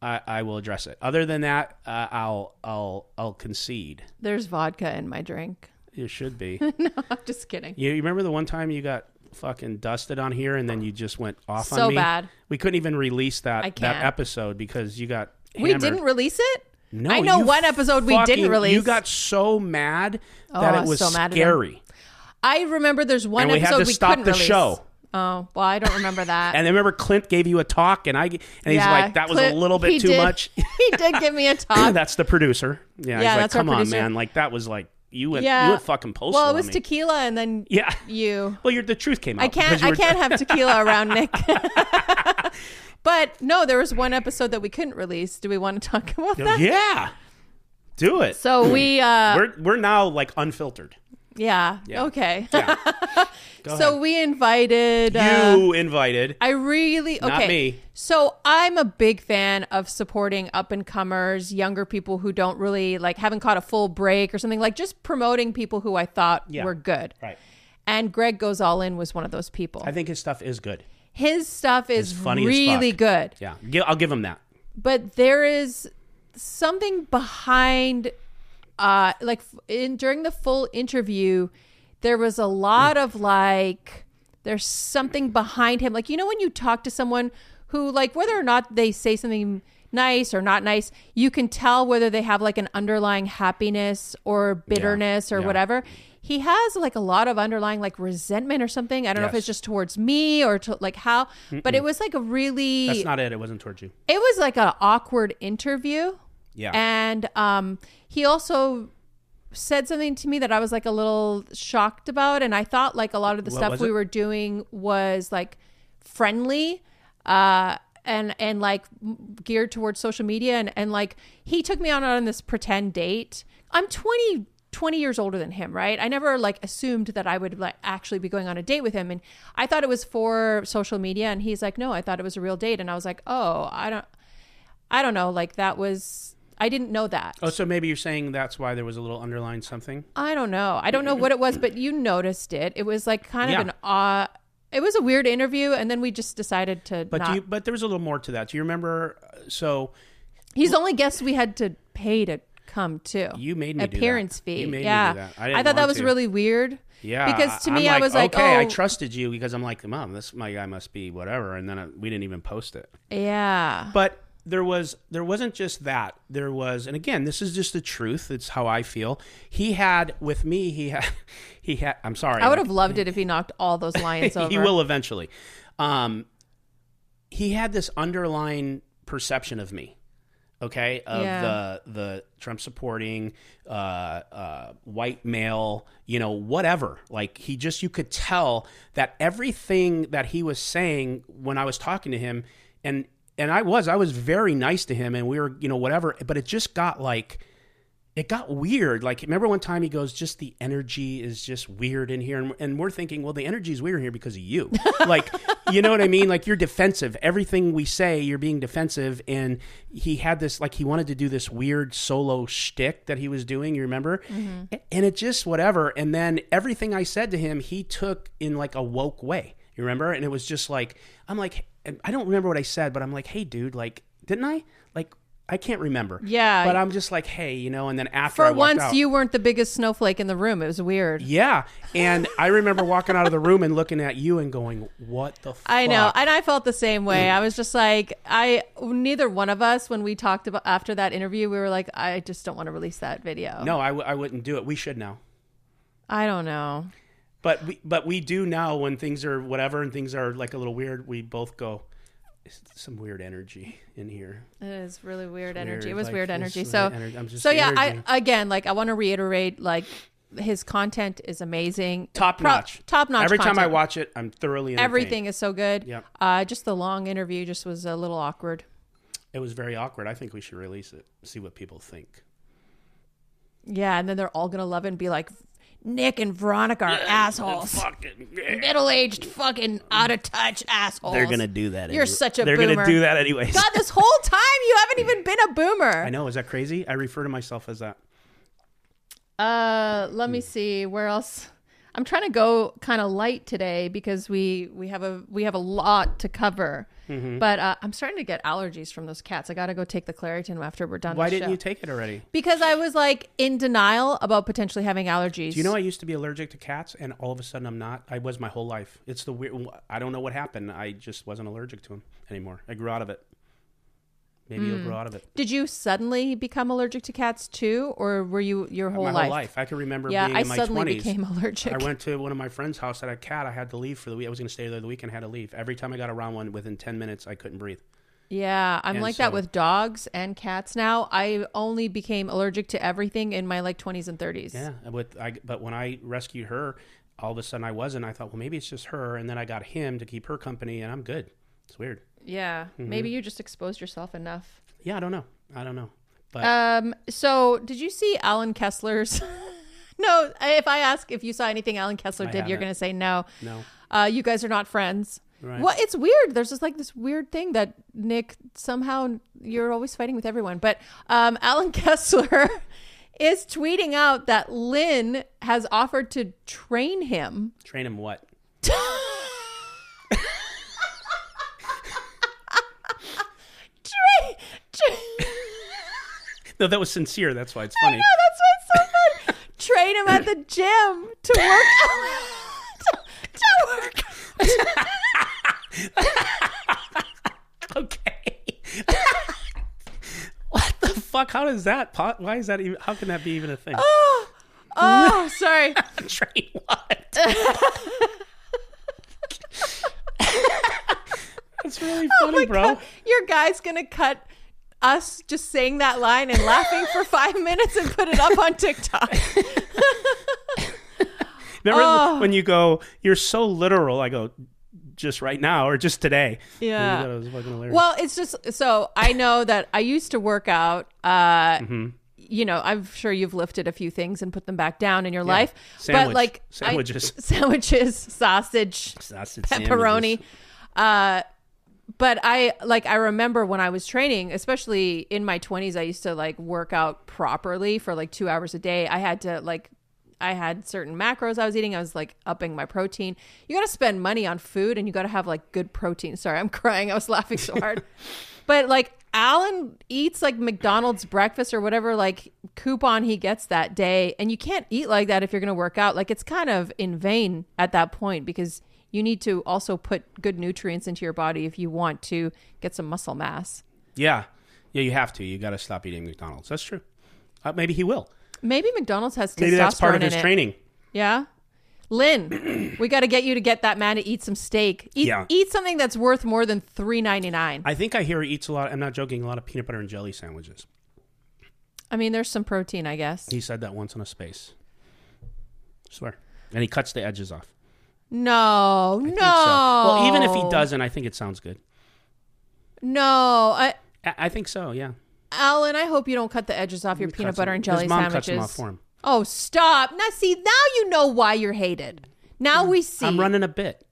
I, I will address it. Other than that, uh, I'll I'll I'll concede. There's vodka in my drink. It should be. *laughs* no, I'm just kidding. you, you remember the one time you got fucking dusted on here, and then you just went off So on me. bad. We couldn't even release that I that can't. episode because you got. We hammered. didn't release it. No, I know you one episode we fucking- didn't release. You got so mad Oh, that I it was was so mad at him. scary. I remember there's one And we had episode to we stop couldn't the release. show. Oh well, I don't remember *laughs* that. And I remember Clint gave you a talk, and I and he's Yeah, like, "That was Clint- a little bit too did- much." *laughs* he did give me a *laughs* talk. that's the producer. Yeah, Yeah, he's like, that's our "Come on, producer. man! Like that was like you went yeah, you went fucking postal." Well, it was tequila, and then Yeah. you. *laughs* Well, you're, the truth came out. I can't. I can't have tequila around Nick. *laughs* *laughs* but no, there was one episode that we couldn't release. Do we want to talk about that? Yeah, do it. So we. uh we're we're now like unfiltered. Yeah. Yeah. Okay. Yeah. *laughs* So ahead. we invited. uh, you invited. I really okay. Not me. So I'm a big fan of supporting up and comers, younger people who don't really like haven't caught a full break or something like just promoting people who I thought Yeah. were good. Right. And Greg Goes All In was one of those people. I think his stuff is good. His stuff is It's funny really good. Yeah, I'll give him that. But there is something behind uh like in during the full interview there was a lot of like there's something behind him. Like you know when you talk to someone who like whether or not they say something nice or not nice you can tell whether they have like an underlying happiness or bitterness or yeah. whatever. He has like a lot of underlying like resentment or something. I don't know if it's just towards me or to like how but it was like a really That's not it. It wasn't towards you. it was like an awkward interview Yeah. and um, he also said something to me that I was like a little shocked about. And I thought like a lot of the What stuff we it? were doing was like friendly. Uh, and and like geared towards social media and and like he took me on on this pretend date. I'm 20 20 years older than him, right? I never like assumed that I would like actually be going on a date with him and I thought it was for social media and he's like, "No, I thought it was a real date." And I was like, "Oh, I don't I don't know, like that was I didn't know that. oh, so maybe you're saying that's why there was a little underlying something. I don't know. I don't know what it was, but you noticed it. It was like kind Yeah. of an uh it was a weird interview and then we just decided to But not do you, but there was a little more to that. Do you remember? uh, So He's the only guest we had to pay to come too. You made me do that. appearance fee. You made me do yeah. that. I didn't thought that was to. really weird. yeah, Because to I'm me, I was like, okay, I oh. trusted you because I'm like, mom, this my guy must be whatever, and then I, we didn't even post it. Yeah. But there was there wasn't just that. There was, and again, this is just the truth. It's how I feel. He had with me. He had *laughs* he had. I'm sorry. I would have loved it if he knocked all those lions *laughs* over. he will eventually. Um, he had this underlying perception of me, okay, of Yeah. the the Trump supporting uh, uh, white male, you know, whatever. Like he just you could tell that everything that he was saying when I was talking to him, and and I was I was very nice to him, and we were you know whatever, but it just got like it got weird. Like, remember one time he goes, just the energy is just weird in here. And, and we're thinking, well, the energy is weird here because of you. *laughs* like, you know what I mean? Like, you're defensive. Everything we say, you're being defensive. And he had this, like, he wanted to do this weird solo shtick that he was doing. You remember? Mm-hmm. And it just, whatever. And then everything I said to him, he took in like a woke way. You remember? And it was just like, I'm like, I don't remember what I said, but I'm like, hey, dude, like, didn't I? Like, I can't remember. Yeah. But I'm just like, hey, you know, and then after For I once, out- you weren't the biggest snowflake in the room. It was weird. Yeah. And I remember walking out of the room and looking at you and going, what the fuck? I know, and I felt the same way. Mm. I was just like, I neither one of us when we talked about after that interview, we were like, I just don't want to release that video. No, I, w- I wouldn't do it. We should know. I don't know. But we, but we do now when things are whatever and things are like a little weird, we both go, some weird energy in here. It is really weird It's energy. weird, It was like, weird energy. So, ener- I'm just so yeah, energy. I again, like, I want to reiterate, like, his content is amazing, Top Pro- notch. top notch. Every time I watch it, I'm thoroughly everything is so good. Yeah. Uh, just the long interview just was a little awkward. It was very awkward. I think we should release it. See what people think. Yeah, and then they're all gonna love it and be like, Nick and Veronica are assholes. Fucking. Middle aged, fucking out of touch assholes. They're gonna do that. You're anyway. such a boomer. They're boomer. gonna do that anyways. God, this whole time you haven't even been a boomer. I know. Is that crazy? I refer to myself as that. Uh, let me see where else. I'm trying to go kind of light today because we we have a we have a lot to cover. Mm-hmm. But uh, I'm starting to get allergies from those cats. I got to go take the Claritin after we're done. Why didn't show. you take it already? Because I was like in denial about potentially having allergies. Do you know I used to be allergic to cats, and all of a sudden I'm not. I was my whole life. It's the weird. I don't know what happened. I just wasn't allergic to them anymore. I grew out of it. Maybe you'll grow out of it. Did you suddenly become allergic to cats too, or were you your whole my life? whole life. I can remember Yeah, being I in my suddenly 20s. became *laughs* allergic. I went to one of my friend's house that had a cat. I had to leave for the week. I was going to stay there the weekend. Had to leave. Every time I got around one, within ten minutes, I couldn't breathe. Yeah, I'm And like that with dogs and cats now. I only became allergic to everything in my like 20s and 30s. Yeah, with I, but when I rescued her, all of a sudden I wasn't. I thought, well, maybe it's just her, and then I got him to keep her company, and I'm good. It's weird. Yeah, Mm-hmm. maybe you just exposed yourself enough. Yeah, I don't know. I don't know. But Um, so did you see Allen Kessler's? *laughs* no, if I ask if you saw anything Allen Kessler I did, you're going to say no. no, Uh, you guys are not friends. Right. Well, it's weird. There's just like this weird thing that Nick somehow you're always fighting with everyone. But um, *laughs* Allen Kessler *laughs* is tweeting out that Lynn has offered to train him. train him what? Train, train. No, that was sincere. That's why it's funny. No, that's why it's so fun. Train him at the gym to work. to, *laughs* to work. Okay. *laughs* what the fuck? How does that? po- Why is that even? How can that be even a thing? Oh, oh, *laughs* sorry. train what? That's really Oh funny, my bro. God. Your guy's gonna cut us just saying that line and laughing for five minutes and put it up on TikTok. *laughs* Remember Oh. when you go, you're so literal. I go, just right now or just today. Yeah. It was fucking hilarious. Well, it's just so I know that I used to work out. Uh, Mm-hmm. You know, I'm sure you've lifted a few things and put them back down in your life, but Sandwich. like I- Sandwiches. *laughs* sandwiches, sausage, Sausage pepperoni. sandwiches. Uh, but I like I remember when I was training, especially in my 20s, I used to like work out properly for like 2 hours a day. I had to like I had certain macros I was eating. I was like upping my protein. You got to spend money on food and you got to have like good protein. Sorry, I'm *laughs* crying. I was laughing so hard. *laughs* but like Allen eats like McDonald's breakfast or whatever like coupon he gets that day and you can't eat like that if you're going to work out. Like it's kind of in vain at that point because you need to also put good nutrients into your body if you want to get some muscle mass. Yeah. Yeah, you have to. You got to stop eating McDonald's. That's true. Uh, maybe he will. Maybe McDonald's has testosterone Maybe that's part of his it. training. Yeah. Lynn, *clears throat* we got to get you to get that man to eat some steak. Eat, Yeah. eat something that's worth more than three ninety nine. I think I hear he eats a lot. I'm not joking. A lot of peanut butter and jelly sandwiches. I mean, there's some protein, I guess. He said that once on a space. swear. And he cuts the edges off. No, no. So. Well, even if he doesn't, I think it sounds good. no, I, I, I think so. Yeah. Allen, I hope you don't cut the edges off your peanut butter them- and jelly His mom sandwiches. cuts them off for him. Oh, stop! Now, see, now you know why you're hated. Now we see. I'm running a bit.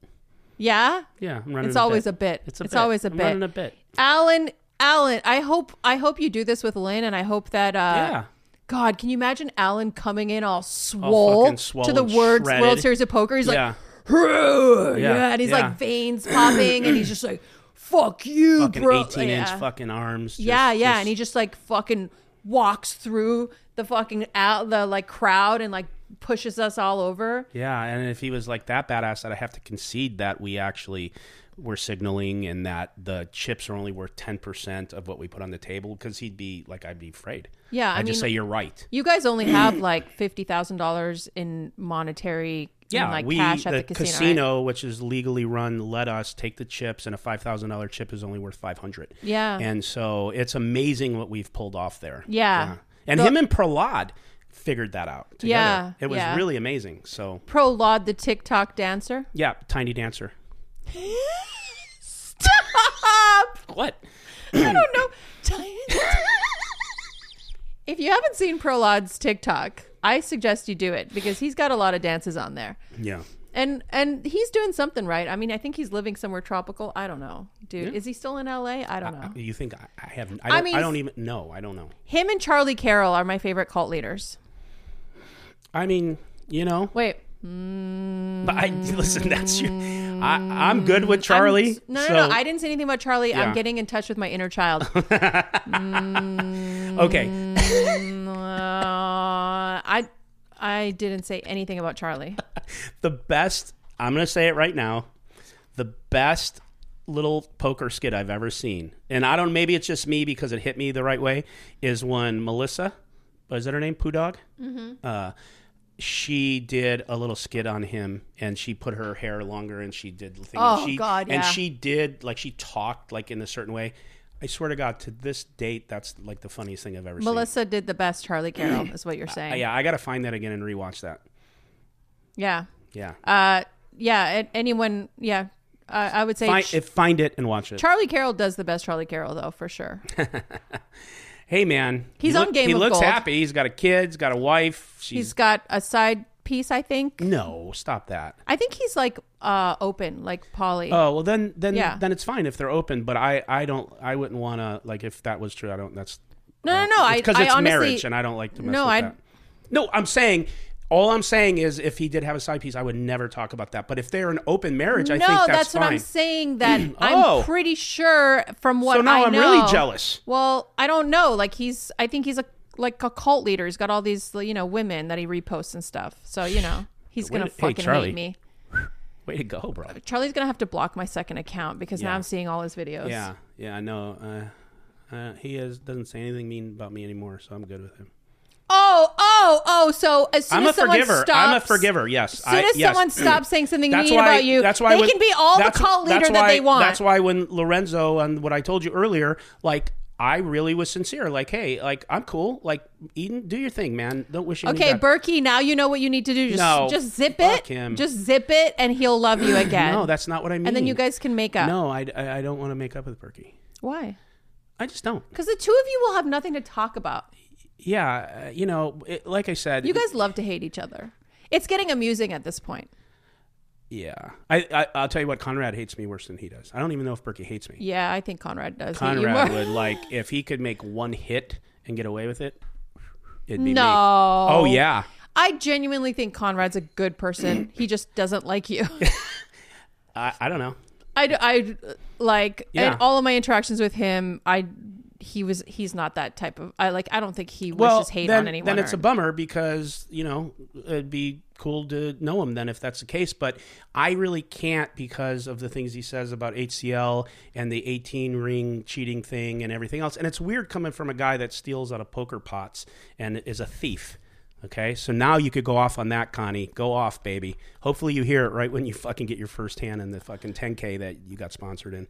Yeah, Yeah, I'm running. it's a always bit. a bit. It's always a it's bit. always a I'm bit. running a bit. Allen, Allen, I hope I hope you do this with Lynn, and I hope that. Uh, yeah. God, can you imagine Allen coming in all swole, swole to the shredded. World Series of Poker? He's yeah. like, yeah, and he's yeah. like veins popping, and he's just like, "Fuck you, fucking bro." 18 inch yeah. fucking arms. just- yeah, yeah, just- and he just like fucking walks through the fucking out the like crowd and like pushes us all over. Yeah, and if he was like that badass, that I have to concede that we actually were signaling and that the chips are only worth ten percent of what we put on the table because he'd be like, I'd be afraid. Yeah, I I'd just say you're right. You guys only have like fifty thousand dollars in monetary, Yeah, like we cash at the, the, casino. right? which is legally run, let us take the chips, and a five thousand dollar chip is only worth five hundred. Yeah. and so it's amazing what we've pulled off there. Yeah. and The- him and Prahlad figured that out. Together. Yeah, it was yeah. really amazing. So Prahlad, the TikTok dancer. yeah, Tiny Dancer. *laughs* Stop! What? I don't know. If you haven't seen Prahlad's TikTok, I suggest you do it because he's got a lot of dances on there. Yeah. And and he's doing something right. I mean, I think he's living somewhere tropical. I don't know, dude. Is he still in LA? I don't know. You think I, I have? I don't, I, mean- don't even know. I don't know. Him and Charlie Carrel are my favorite cult leaders. I mean, you know, Wait, but I listen. That's your. I, I'm good with Charlie. I'm- no, no, so, no. I didn't say anything about Charlie. Yeah. I'm getting in touch with my inner child. *laughs* okay. Uh, I I didn't say anything about Charlie. *laughs* the best. I'm going to say it right now. The best little poker skit I've ever seen, and I don't. Maybe it's just me because it hit me the right way. Is when Melissa, was that her name? Poo Dog. Mm-hmm. Uh, she did a little skit on him, and she put her hair longer, and she did the thing. Oh, and she, God, And she did like she talked like in a certain way. I swear to God, to this date, that's like the funniest thing I've ever seen. Melissa did the best Charlie *clears throat* Carrel, is what you're saying. Uh, yeah, I got to find that again and rewatch that. Yeah. Yeah, Uh, yeah. a- Anyone? Yeah. Uh, I would say find, Ch- if, find it and watch it. Charlie Carrel does the best Charlie Carrel, though, for sure. *laughs* hey, man, He's he on Game He of looks Gold. happy. He's got a kid. He's got a wife. She's He's got a side piece, I think. no, stop that. I think he's like uh, open, like Polly. Oh well, then then Yeah. then it's fine if they're open. But I I don't I wouldn't want to like if that was true. I don't. That's no, no, no. I, because I it's honestly, marriage, and I don't like to mess No, with I- that. No, I'm saying. All I'm saying is, if he did have a side piece, I would never talk about that. But if they're an open marriage, I no, think that's, that's, what fine. I'm saying. That *clears throat* Oh. I'm pretty sure from what so now I am really jealous. Well, I don't know. Like he's, I think he's a like a cult leader. He's got all these, you know, women that he reposts and stuff. So you know, he's gonna hey, fucking Charlie. hate me. Way to go, bro. Charlie's gonna have to block my second account because now I'm seeing all his videos. Yeah, yeah, I know. Uh, uh, he is, doesn't say anything mean about me anymore, so I'm good with him. Oh, oh, oh. So as soon I'm a as someone forgiver. stops, I'm a forgiver. Yes. As soon I, as yes. someone *clears throat* stops saying something That's mean why, about you, that's why they when- can be all the cult leader that's that they want. That's why when Lorenzo and what I told you earlier, like I really was sincere. Like, hey, like I'm cool. Like Eden, do your thing, man. Don't wish Okay, Berkey, now you know what you need to do. Just, No, just zip it. him. Just zip it, and he'll love you *clears throat* again. No, that's not what I mean. and then you guys can make up. No, I, I, I don't want to make up with Berkey. Why? I just don't. Because the two of you will have nothing to talk about. Yeah, uh, you know, it, like I said, You guys love to hate each other. It's getting amusing at this point. Yeah, I, I I'll tell you what, Conrad hates me worse than he does. I don't even know if Berkey hates me. Yeah, I think Conrad does. Conrad would like *laughs* if he could make one hit and get away with it. It'd be No. me. Oh yeah. I genuinely think Conrad's a good person. *clears throat* he just doesn't like you. *laughs* I, I don't know. I I like Yeah. in all of my interactions with him. I he was he's not that type of. I like. I don't think he Well, wishes hate then, on anyone. then it's or- a bummer because you know it'd be cool to know him then if that's the case. But I really can't because of the things he says about HCL and the 18 ring cheating thing and everything else. And it's weird coming from a guy that steals out of poker pots and is a thief. Okay, so now you could go off on that, Connie. Go off, baby. Hopefully you hear it right when you fucking get your first hand in the fucking 10K that you got sponsored in.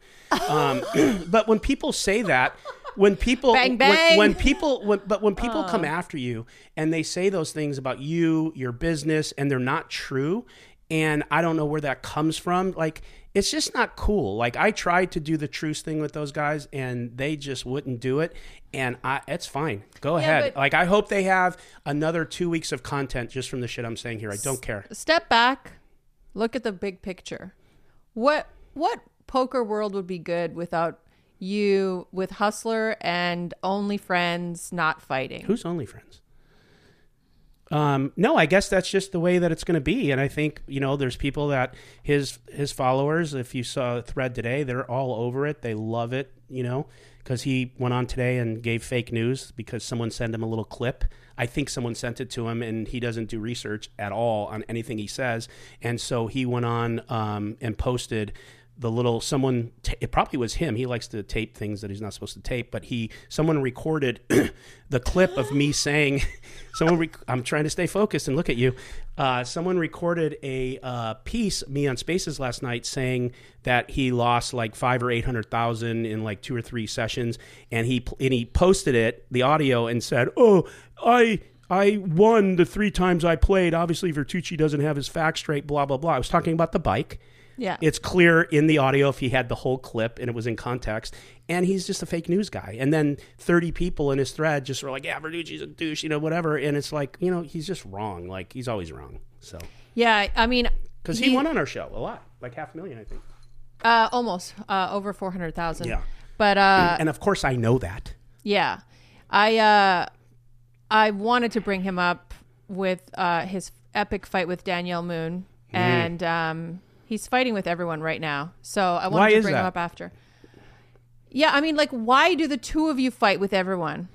Um, *laughs* but when people say that, when people Bang, bang. when people when, but when people come after you and they say those things about you your business and they're not true and i don't know where that comes from like it's just not cool like i tried to do the truce thing with those guys and they just wouldn't do it and i it's fine go ahead but- like i hope they have another two weeks of content just from the shit i'm saying here i don't care step back, look at the big picture. What what poker world would be good without you with Hustler and Only Friends not fighting? Who's OnlyFriends? Um, no, I guess that's just the way that it's going to be, and I think you know, there's people that his his followers. If you saw a thread today, they're all over it. They love it, you know, because he went on today and gave fake news because someone sent him a little clip. I think someone sent it to him, and he doesn't do research at all on anything he says, and so he went on um, and posted the little someone t- it probably was him he likes to tape things that he's not supposed to tape but he someone recorded *clears throat* the clip of me *gasps* saying *laughs* someone rec- i'm trying to stay focused and look at you uh, someone recorded a uh, piece me on spaces last night saying that he lost like five or eight hundred thousand in like two or three sessions and he and he posted it the audio and said oh i I won the three times I played. Obviously, Vertucci doesn't have his facts straight. Blah blah blah. I was talking about the bike. Yeah. It's clear in the audio if he had the whole clip and it was in context. And he's just a fake news guy. And then 30 people in his thread just were like, yeah, Vertucci's a douche, you know, whatever. And it's like, you know, he's just wrong. Like, he's always wrong. So, yeah. I mean, because he, won on our show a lot, like half a million, I think. uh, almost uh, over four hundred thousand. Yeah. But uh, And of course, I know that. yeah, I uh, I wanted to bring him up with uh, his epic fight with Danielle Moon, Mm. and um, he's fighting with everyone right now. So I wanted Why to is bring him up after. Yeah, I mean, like, why do the two of you fight with everyone?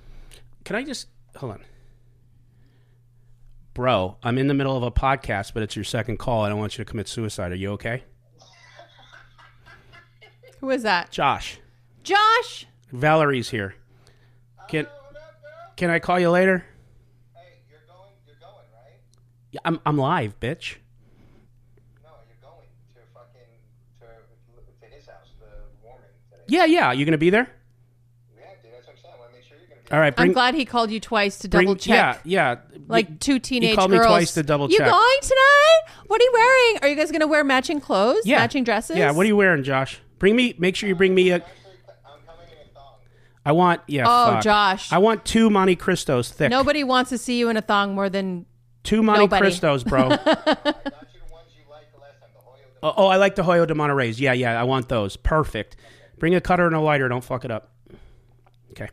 Can I just hold on? Bro, I'm in the middle of a podcast, but it's your second call. I don't want you to commit suicide. Are you okay? Who is that? Josh, Josh. Valerie's here. Can can I call you later? Hey, you're going, you're going, right? Yeah, I'm I'm live, bitch. No, you're going to fucking to, to his house, the warming today. Yeah, yeah. You gonna be there? Yeah, dude, that's what I'm saying. I want to make sure you're gonna be. All right. Bring, I'm glad he called you twice to bring- double check. Yeah, yeah. Like two teenage he called girls. me twice to double check. You check. going tonight? What are you wearing? Are you guys going to wear matching clothes? yeah. Matching dresses? Yeah. What are you wearing, Josh? Bring me. Make sure you bring me a. Actually, I'm coming in a thong. I want. Yeah. Oh, fuck. Josh. I want two Monte Cristos thick. Nobody wants to see you in a thong more than Two Monte Nobody. Cristos, bro. *laughs* I you the ones you liked the last time, the Hoyo. Oh, oh, I like the Hoyo de Monterrey's. Yeah, yeah. I want those. Perfect. Bring a cutter and a lighter. Don't fuck it up. Okay.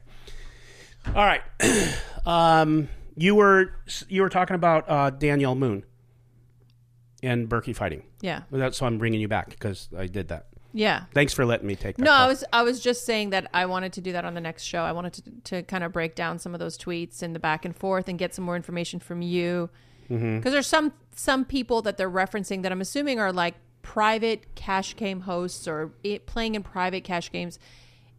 All right. *clears throat* um, you were you were talking about uh, Danielle Moon and Berkey fighting. yeah, That's why I'm bringing you back because I did that. yeah. Thanks for letting me take that. No, call. I was I was just saying that I wanted to do that on the next show. I wanted to to kind of break down some of those tweets and the back and forth and get some more information from you because Mm-hmm. there's some some people that they're referencing that I'm assuming are like private cash game hosts or it, playing in private cash games,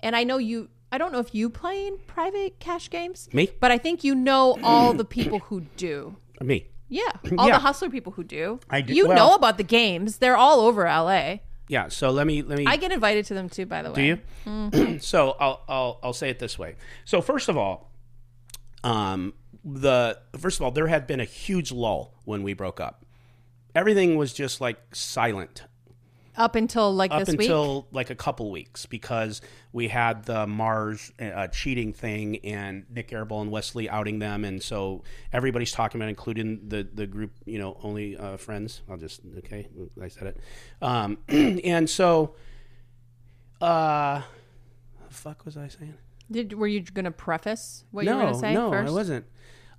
and I know you. I don't know if you play in private cash games. Me? But I think you know all the people who do. me. Yeah, *clears throat* all Yeah. the hustler people who do. I do- You well- know about the games. They're all over LA. Yeah. So let me let me. I get invited to them too, by the way. Do you? Mm-hmm. *clears throat* so I'll, I'll I'll say it this way. So first of all, um, the first of all, there had been a huge lull when we broke up. Everything was just like silent Up until like up this week. Up until like a couple weeks because we had the Mars uh, cheating thing and Nik Airball and Wesley outing them, and so everybody's talking about, it, including the the group, you know, only uh, friends. I'll just okay, I said it, um, *clears throat* and so, uh, the fuck was I saying? Did were you going to preface what you were no, going to say no, first? I wasn't.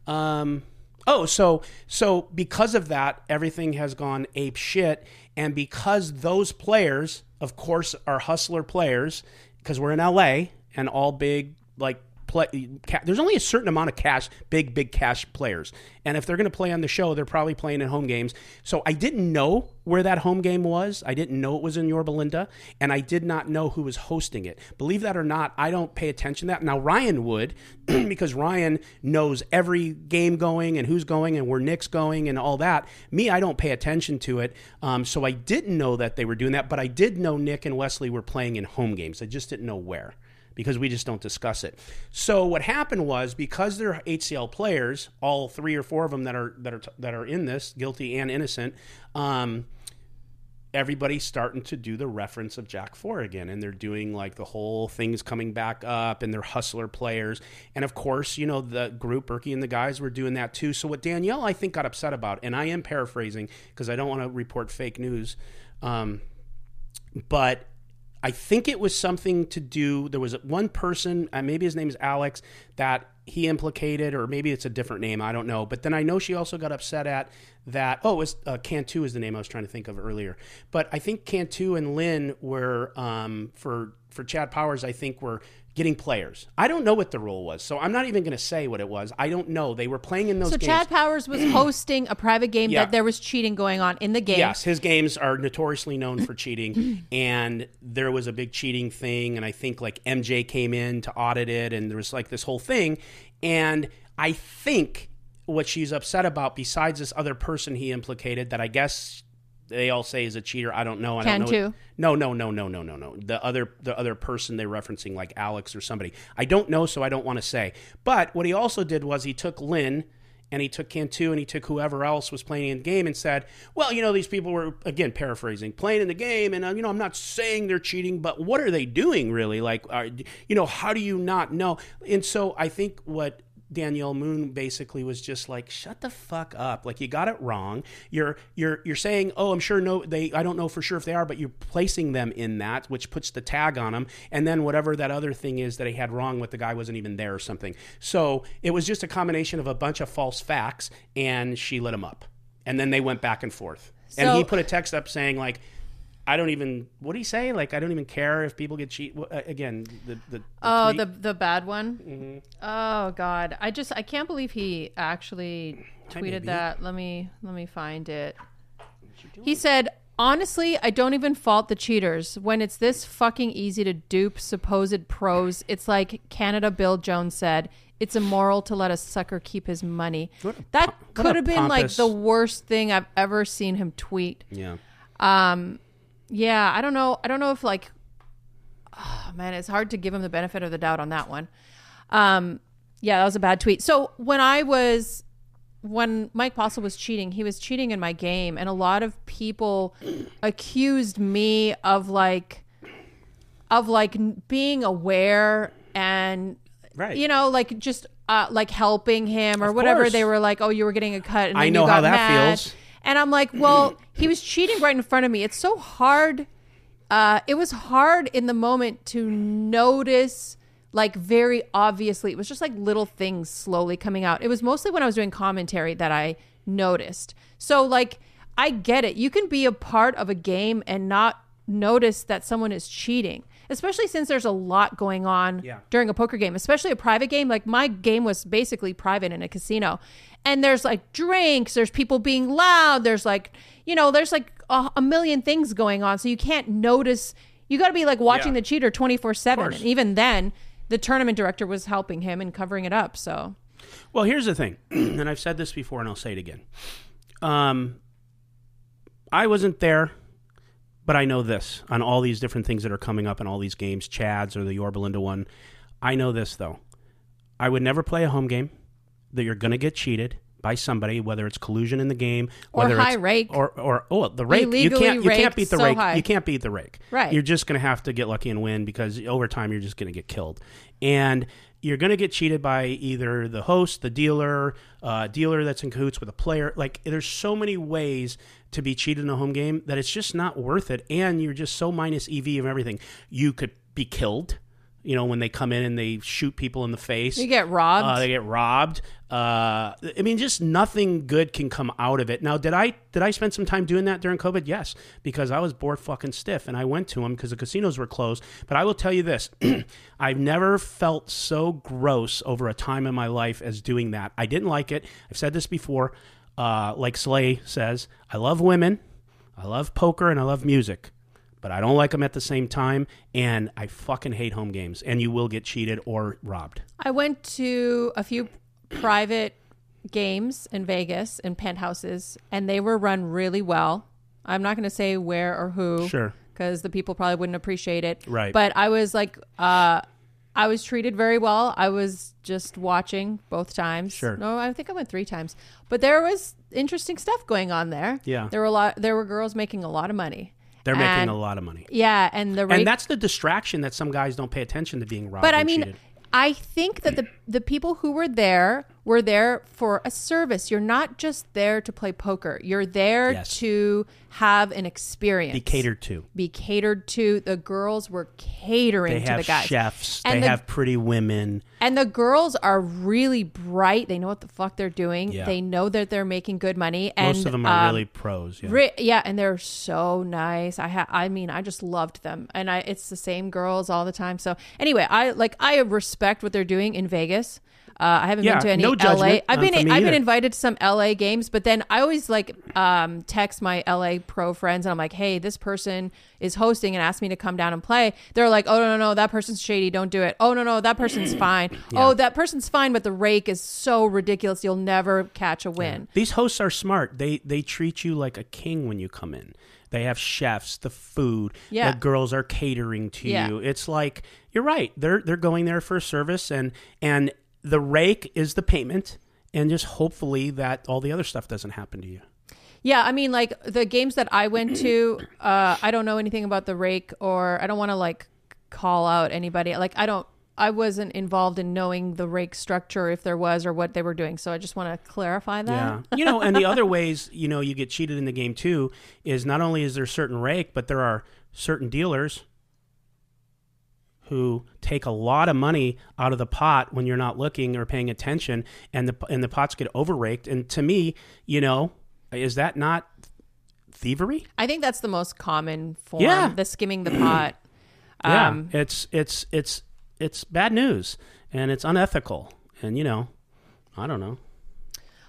Um, oh, so so because of that, everything has gone ape shit, and because those players, of course, are hustler players, because we're in LA and all big like play. Ca- there's only a certain amount of cash, big big cash players, and if they're going to play on the show, they're probably playing at home games. So I didn't know where that home game was. I didn't know it was in Yorba Linda, and I did not know who was hosting it. Believe that or not, I don't pay attention to that. Now Ryan would, *clears throat* because Ryan knows every game going and who's going and where Nick's going and all that. Me, I don't pay attention to it, um, so I didn't know that they were doing that. But I did know Nick and Wesley were playing in home games. I just didn't know where because we just don't discuss it. So what happened was because they're HCL players, all three or four of them that are that are that are in this, guilty and innocent, um, everybody's starting to do the reference of Jack Four again, and they're doing like the whole thing's coming back up, and they're hustler players, and of course, you know the group Berkey and the guys were doing that too. So what Danielle I think got upset about, and I am paraphrasing because I don't want to report fake news. Um, but I think it was something to do. There was one person, uh, maybe his name is Alex, that he implicated, or maybe it's a different name. I don't know. But then I know she also got upset at that. Oh, it was uh, Cantu is the name I was trying to think of earlier. But I think Cantu and Lynn were um, for for Chad Powers. I think were getting players. I don't know what the rule was, so I'm not even going to say what it was. I don't know. They were playing in those So games. Chad Powers was *clears throat* hosting a private game Yeah. that there was cheating going on in the game. Yes, his games are notoriously known for *laughs* cheating, and there was a big cheating thing, and I think like MJ came in to audit it, and there was like this whole thing, and I think what she's upset about, besides this other person he implicated, that I guess they all say is a cheater. I don't know. I don't know. Cantu? No, no, no, no, no, no, no. The other, the other person they're referencing, like Alex or somebody. I don't know, so I don't want to say. But what he also did was he took Lynn and he took Cantu and he took whoever else was playing in the game and said, "Well, you know, these people were again paraphrasing, playing in the game, and uh, you know, I'm not saying they're cheating, but what are they doing really? Like, are, you know, how do you not know?" And so I think what Danielle Moon basically was just like, "Shut the fuck up! Like you got it wrong. You're you're you're saying, oh, I'm sure no, they. I don't know for sure if they are, but you're placing them in that, which puts the tag on them. And then whatever that other thing is that he had wrong with the guy wasn't even there or something. So it was just a combination of a bunch of false facts, and she lit him up. And then they went back and forth. and he put a text up saying like. I don't even. What do you say? Like, I don't even care if people get cheat. Again, the the, the Oh, tweet- the the bad one. Mm-hmm. Oh God, I just I can't believe he actually tweeted that. Let me let me find it. He said, "Honestly, I don't even fault the cheaters. When it's this fucking easy to dupe supposed pros, it's like Canada Bill Jones said." It's immoral to let a sucker keep his money. What That could have been like the worst thing I've ever seen him tweet. yeah. Yeah, I don't know. I don't know if like, oh, man, it's hard to give him the benefit of the doubt on that one. Um, yeah, that was a bad tweet. So when I was, when Mike Postle was cheating, he was cheating in my game, and a lot of people accused me of like, of like being aware and, Right. you know, like just uh, like helping him or whatever. course. They were like, oh, you were getting a cut, and I know you got how that mad. feels. And I'm like, well, he was cheating right in front of me. It's so hard. Uh, it was hard in the moment to notice, like, very obviously. It was just like little things slowly coming out. It was mostly when I was doing commentary that I noticed. So, like, I get it. You can be a part of a game and not notice that someone is cheating, especially since there's a lot going on Yeah. during a poker game, especially a private game. Like my game was basically private in a casino. And there's like drinks, there's people being loud, there's like, you know, there's like a, a million things going on. So you can't notice. You got to be like watching Yeah. the cheater 24 7. And even then, the tournament director was helping him and covering it up. So Well, here's the thing, *clears throat* and I've said this before, and I'll say it again. Um, I wasn't there, but I know this on all these different things that are coming up in all these games, Chad's or the Yorba one. I know this though. I would never play a home game that you're going to get cheated by somebody, whether it's collusion in the game, Or whether high it's, rake. or or oh the rake. You can't you can't beat the so rake. high. You can't beat the rake. Right. You're just going to have to get lucky and win because over time you're just going to get killed. And you're going to get cheated by either the host, the dealer, uh, dealer that's in cahoots with a player. Like there's so many ways to be cheated in a home game that it's just not worth it. And you're just so minus EV of everything. You could be killed. You know when they come in and they shoot people in the face. They get robbed. Uh, they get robbed. Uh, I mean, just nothing good can come out of it. Now, did I did I spend some time doing that during COVID? Yes, because I was bored fucking stiff, and I went to them because the casinos were closed. But I will tell you this: *clears throat* I've never felt so gross over a time in my life as doing that. I didn't like it. I've said this before. Uh, like Slay says, I love women, I love poker, and I love music. But I don't like them at the same time, and I fucking hate home games. And you will get cheated or robbed. I went to a few private games in Vegas in penthouses, and they were run really well. I'm not going to say where or who, Sure. because the people probably wouldn't appreciate it. Right. But I was like, uh, I was treated very well. I was just watching both times. Sure. No, I think I went three times. But there was interesting stuff going on there. Yeah. There were a lot. There were girls making a lot of money. They're making And- a lot of money. Yeah, and the rate And that's the distraction that some guys don't pay attention to being robbed. But I mean, cheated. I think that the the people who were there were there for a service. You're not just there to play poker. You're there Yes. to have an experience. be catered to. Be catered to. The girls were catering They to have the guys. chefs. And they the- have pretty women. And the girls are really bright. They know what the fuck they're doing. Yeah. They know that they're making good money. And Most of them are um, really pros. Yeah. Yeah, and they're so nice. I ha- I mean, I just loved them, and I it's the same girls all the time. So anyway, I like I respect what they're doing in Vegas. Uh, I haven't Yeah, been to any no LA. I've been I've been invited to some LA games, but then I always like um, text my LA pro friends, and I'm like, hey, this person is hosting and asked me to come down and play. They're like, oh no no no, that person's shady, don't do it. Oh no no, that person's *clears throat* fine. Oh that person's fine, but the rake is so ridiculous, you'll never catch a win. These hosts are smart. They they treat you like a king when you come in. They have chefs, the food. Yeah. The girls are catering to Yeah. you. It's like you're right. They're they're going there for a service and and the rake is the payment and just hopefully that all the other stuff doesn't happen to you. Yeah, I mean, like the games that I went to, *clears throat* uh, I don't know anything about the rake, or I don't want to like call out anybody. Like, I don't, I wasn't involved in knowing the rake structure, if there was, or what they were doing. So I just want to clarify that. Yeah. you know, and the other ways, you know, you get cheated in the game too is not only is there certain rake, but there are certain dealers who take a lot of money out of the pot when you're not looking or paying attention and the and the pots get overraked and to me, you know, is that not thievery? I think that's the most common form. Yeah. The skimming the pot. *clears throat* Yeah, Um, it's it's it's it's bad news and it's unethical and you know, I don't know.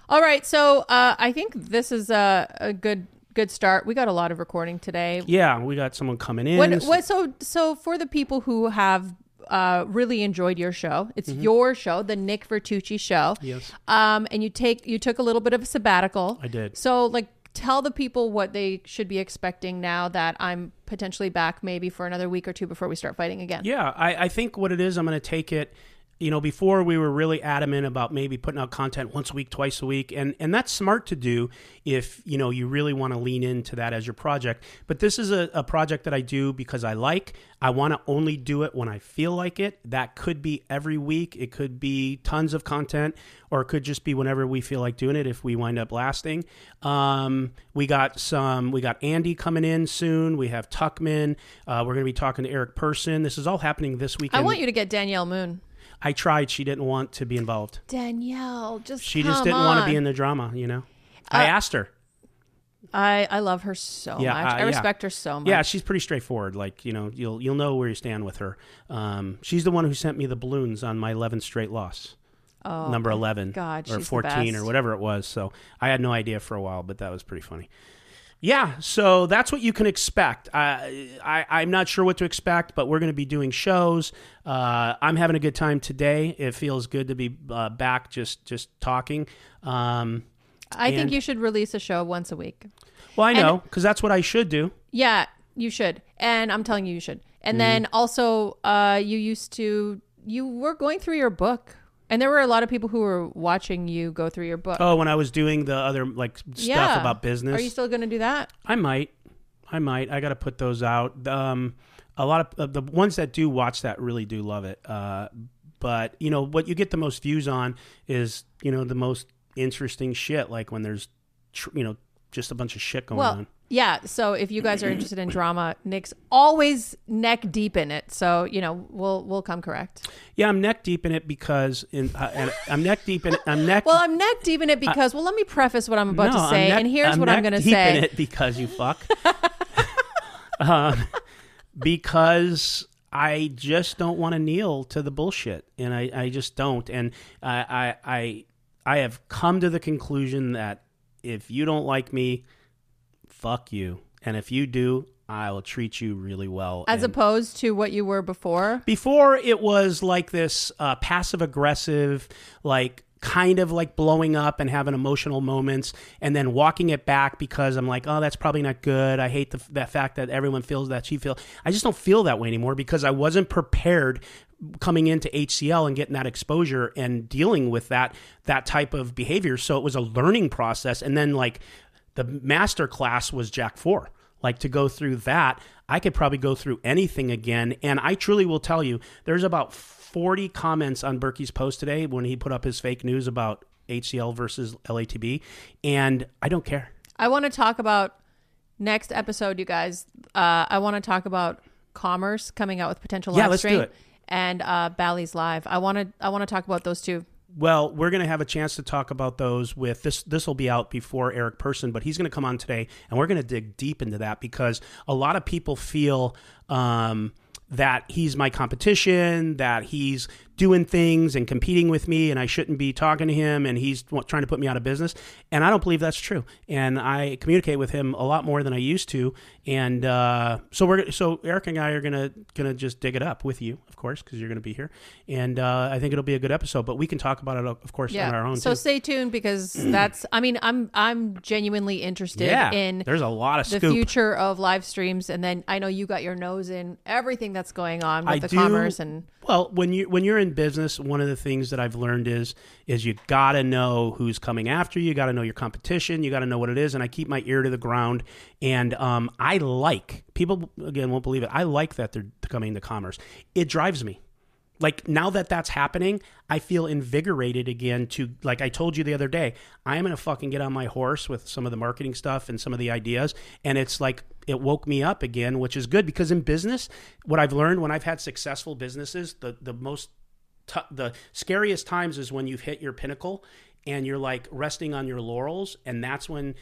All right, so uh, I think this is a, a good good start. We got a lot of recording today. Yeah, we got someone coming in. What, what so so for the people who have uh, really enjoyed your show, it's your show, the Nick Vertucci show. Mm-hmm. Yes. Um, and you take you took a little bit of a sabbatical. I did. So like tell the people what they should be expecting now that I'm potentially back maybe for another week or two before we start fighting again. Yeah, I, I think what it is, I'm going to take it. You know, before we were really adamant about maybe putting out content once a week, twice a week, and and that's smart to do if you know you really want to lean into that as your project. But this is a, a project that I do because I like. I want to only do it when I feel like it. That could be every week. It could be tons of content, or it could just be whenever we feel like doing it. If we wind up lasting, um, we got some. We got Andy coming in soon. We have Tuckman. Uh, we're going to be talking to Eric Persson. This is all happening this weekend. I want you to get Danielle Moon. I tried. She didn't want to be involved. Danielle, just She just didn't want to be in the drama. You know. I Uh, asked her. I I love her so Yeah, much. uh, I yeah. respect her so much. Yeah, she's pretty straightforward. Like you know, you'll you'll know where you stand with her. Um, she's the one who sent me the balloons on my 11th straight loss. Oh, number 11 God, or 14 or whatever it was. So I had no idea for a while, but that was pretty funny. Yeah, so that's what you can expect. I, I, I'm not sure what to expect, but we're going to be doing shows. Uh, I'm having a good time today. It feels good to be uh, back, just just talking. Um, I think you should release a show once a week. well, I know because that's what I should do. Yeah, you should. And I'm telling you, you should. And Mm-hmm. then also, uh, you used to, you were going through your book. And there were a lot of people who were watching you go through your book. Oh, when I was doing the other like stuff Yeah. about business, Are you still going to do that? I might. I might. I got to put those out. Um, a lot of uh, the ones that do watch that really do love it. Uh, but you know what you get the most views on is you know the most interesting shit. Like when there's tr- you know just a bunch of shit going Well, on. Yeah. So if you guys are interested in drama, Nick's always neck deep in it. So, you know, we'll, we'll come correct. Yeah, I'm neck deep in it because in uh, I'm neck deep in it. I'm neck. Well, I'm neck deep in it because, well, let me preface what I'm about no, to say. neck- and here's what I'm going to deep say. in it because you fuck. *laughs* um, because I just don't want to kneel to the bullshit, and I, I just don't. And I, I I I have come to the conclusion that if you don't like me, fuck you, and if you do, I will treat you really well. As And- opposed to what you were before. before it was like this uh, passive aggressive, like kind of like blowing up and having emotional moments and then walking it back because I'm like, oh, that's probably not good. I hate the, that fact that everyone feels that she feels. I just don't feel that way anymore because I wasn't prepared coming into HCL and getting that exposure and dealing with that that type of behavior. So it was a learning process, and then like the master class was Jack Four. Like to go through that, I could probably go through anything again. And I truly will tell you, there's about 40 comments on Berkey's post today when he put up his fake news about HCL versus LATB, and I don't care. I want to talk about next episode, you guys. Uh, I want to talk about commerce coming out with potential Yeah, live let's do stream it. and uh, Bally's live. I want to I want to talk about those two. Well, we're going to have a chance to talk about those with this. This will be out before Eric Persson, but he's going to come on today, and we're going to dig deep into that because a lot of people feel um, that he's my competition, that he's doing things and competing with me, and I shouldn't be talking to him, and he's trying to put me out of business. And I don't believe that's true. And I communicate with him a lot more than I used to. And uh, so we're so Eric and I are gonna gonna just dig it up with you, of course, because you're gonna be here. And uh, I think it'll be a good episode. But we can talk about it, of course, on our own. So too. stay tuned because *clears throat* that's. I mean, I'm I'm genuinely interested yeah, in there's a lot of the scoop. future of live streams, and then I know you got your nose in everything that's going on with I the do- commerce and Well, when you when you're in in business, one of the things that I've learned is is you got to know who's coming after you. You got to know your competition. You got to know what it is. And I keep my ear to the ground. And um, I like people again won't believe it. I like that they're coming to commerce. It drives me like now that that's happening i feel invigorated again to like i told you the other day i'm gonna fucking get on my horse with some of the marketing stuff and some of the ideas and it's like it woke me up again which is good because in business what i've learned when i've had successful businesses the the most t- the scariest times is when you've hit your pinnacle and you're like resting on your laurels and that's when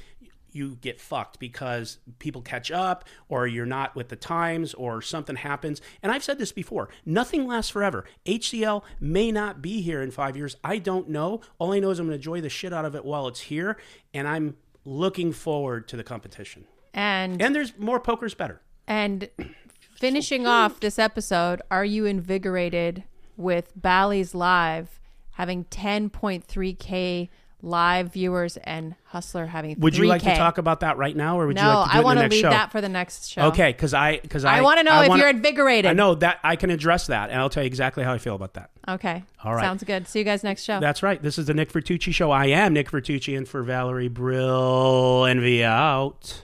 you get fucked because people catch up or you're not with the times or something happens. And I've said this before nothing lasts forever. HCL may not be here in five years. I don't know. All I know is I'm going to enjoy the shit out of it while it's here. And I'm looking forward to the competition. And And there's more poker's better. and finishing off this episode, are you invigorated with Bally's Live having 10.3k live viewers and Hustler having. Would you 3K. like to talk about that right now, or would no, you like to do I want to leave show? that for the next show. Okay, because I because I, I want to know I if wanna, you're invigorated. I know that I can address that, and I'll tell you exactly how I feel about that. Okay. All right. Sounds good. See you guys next show. That's right. This is the Nick Vertucci show. I am Nick Vertucci, and for Valerie Brill, envy out.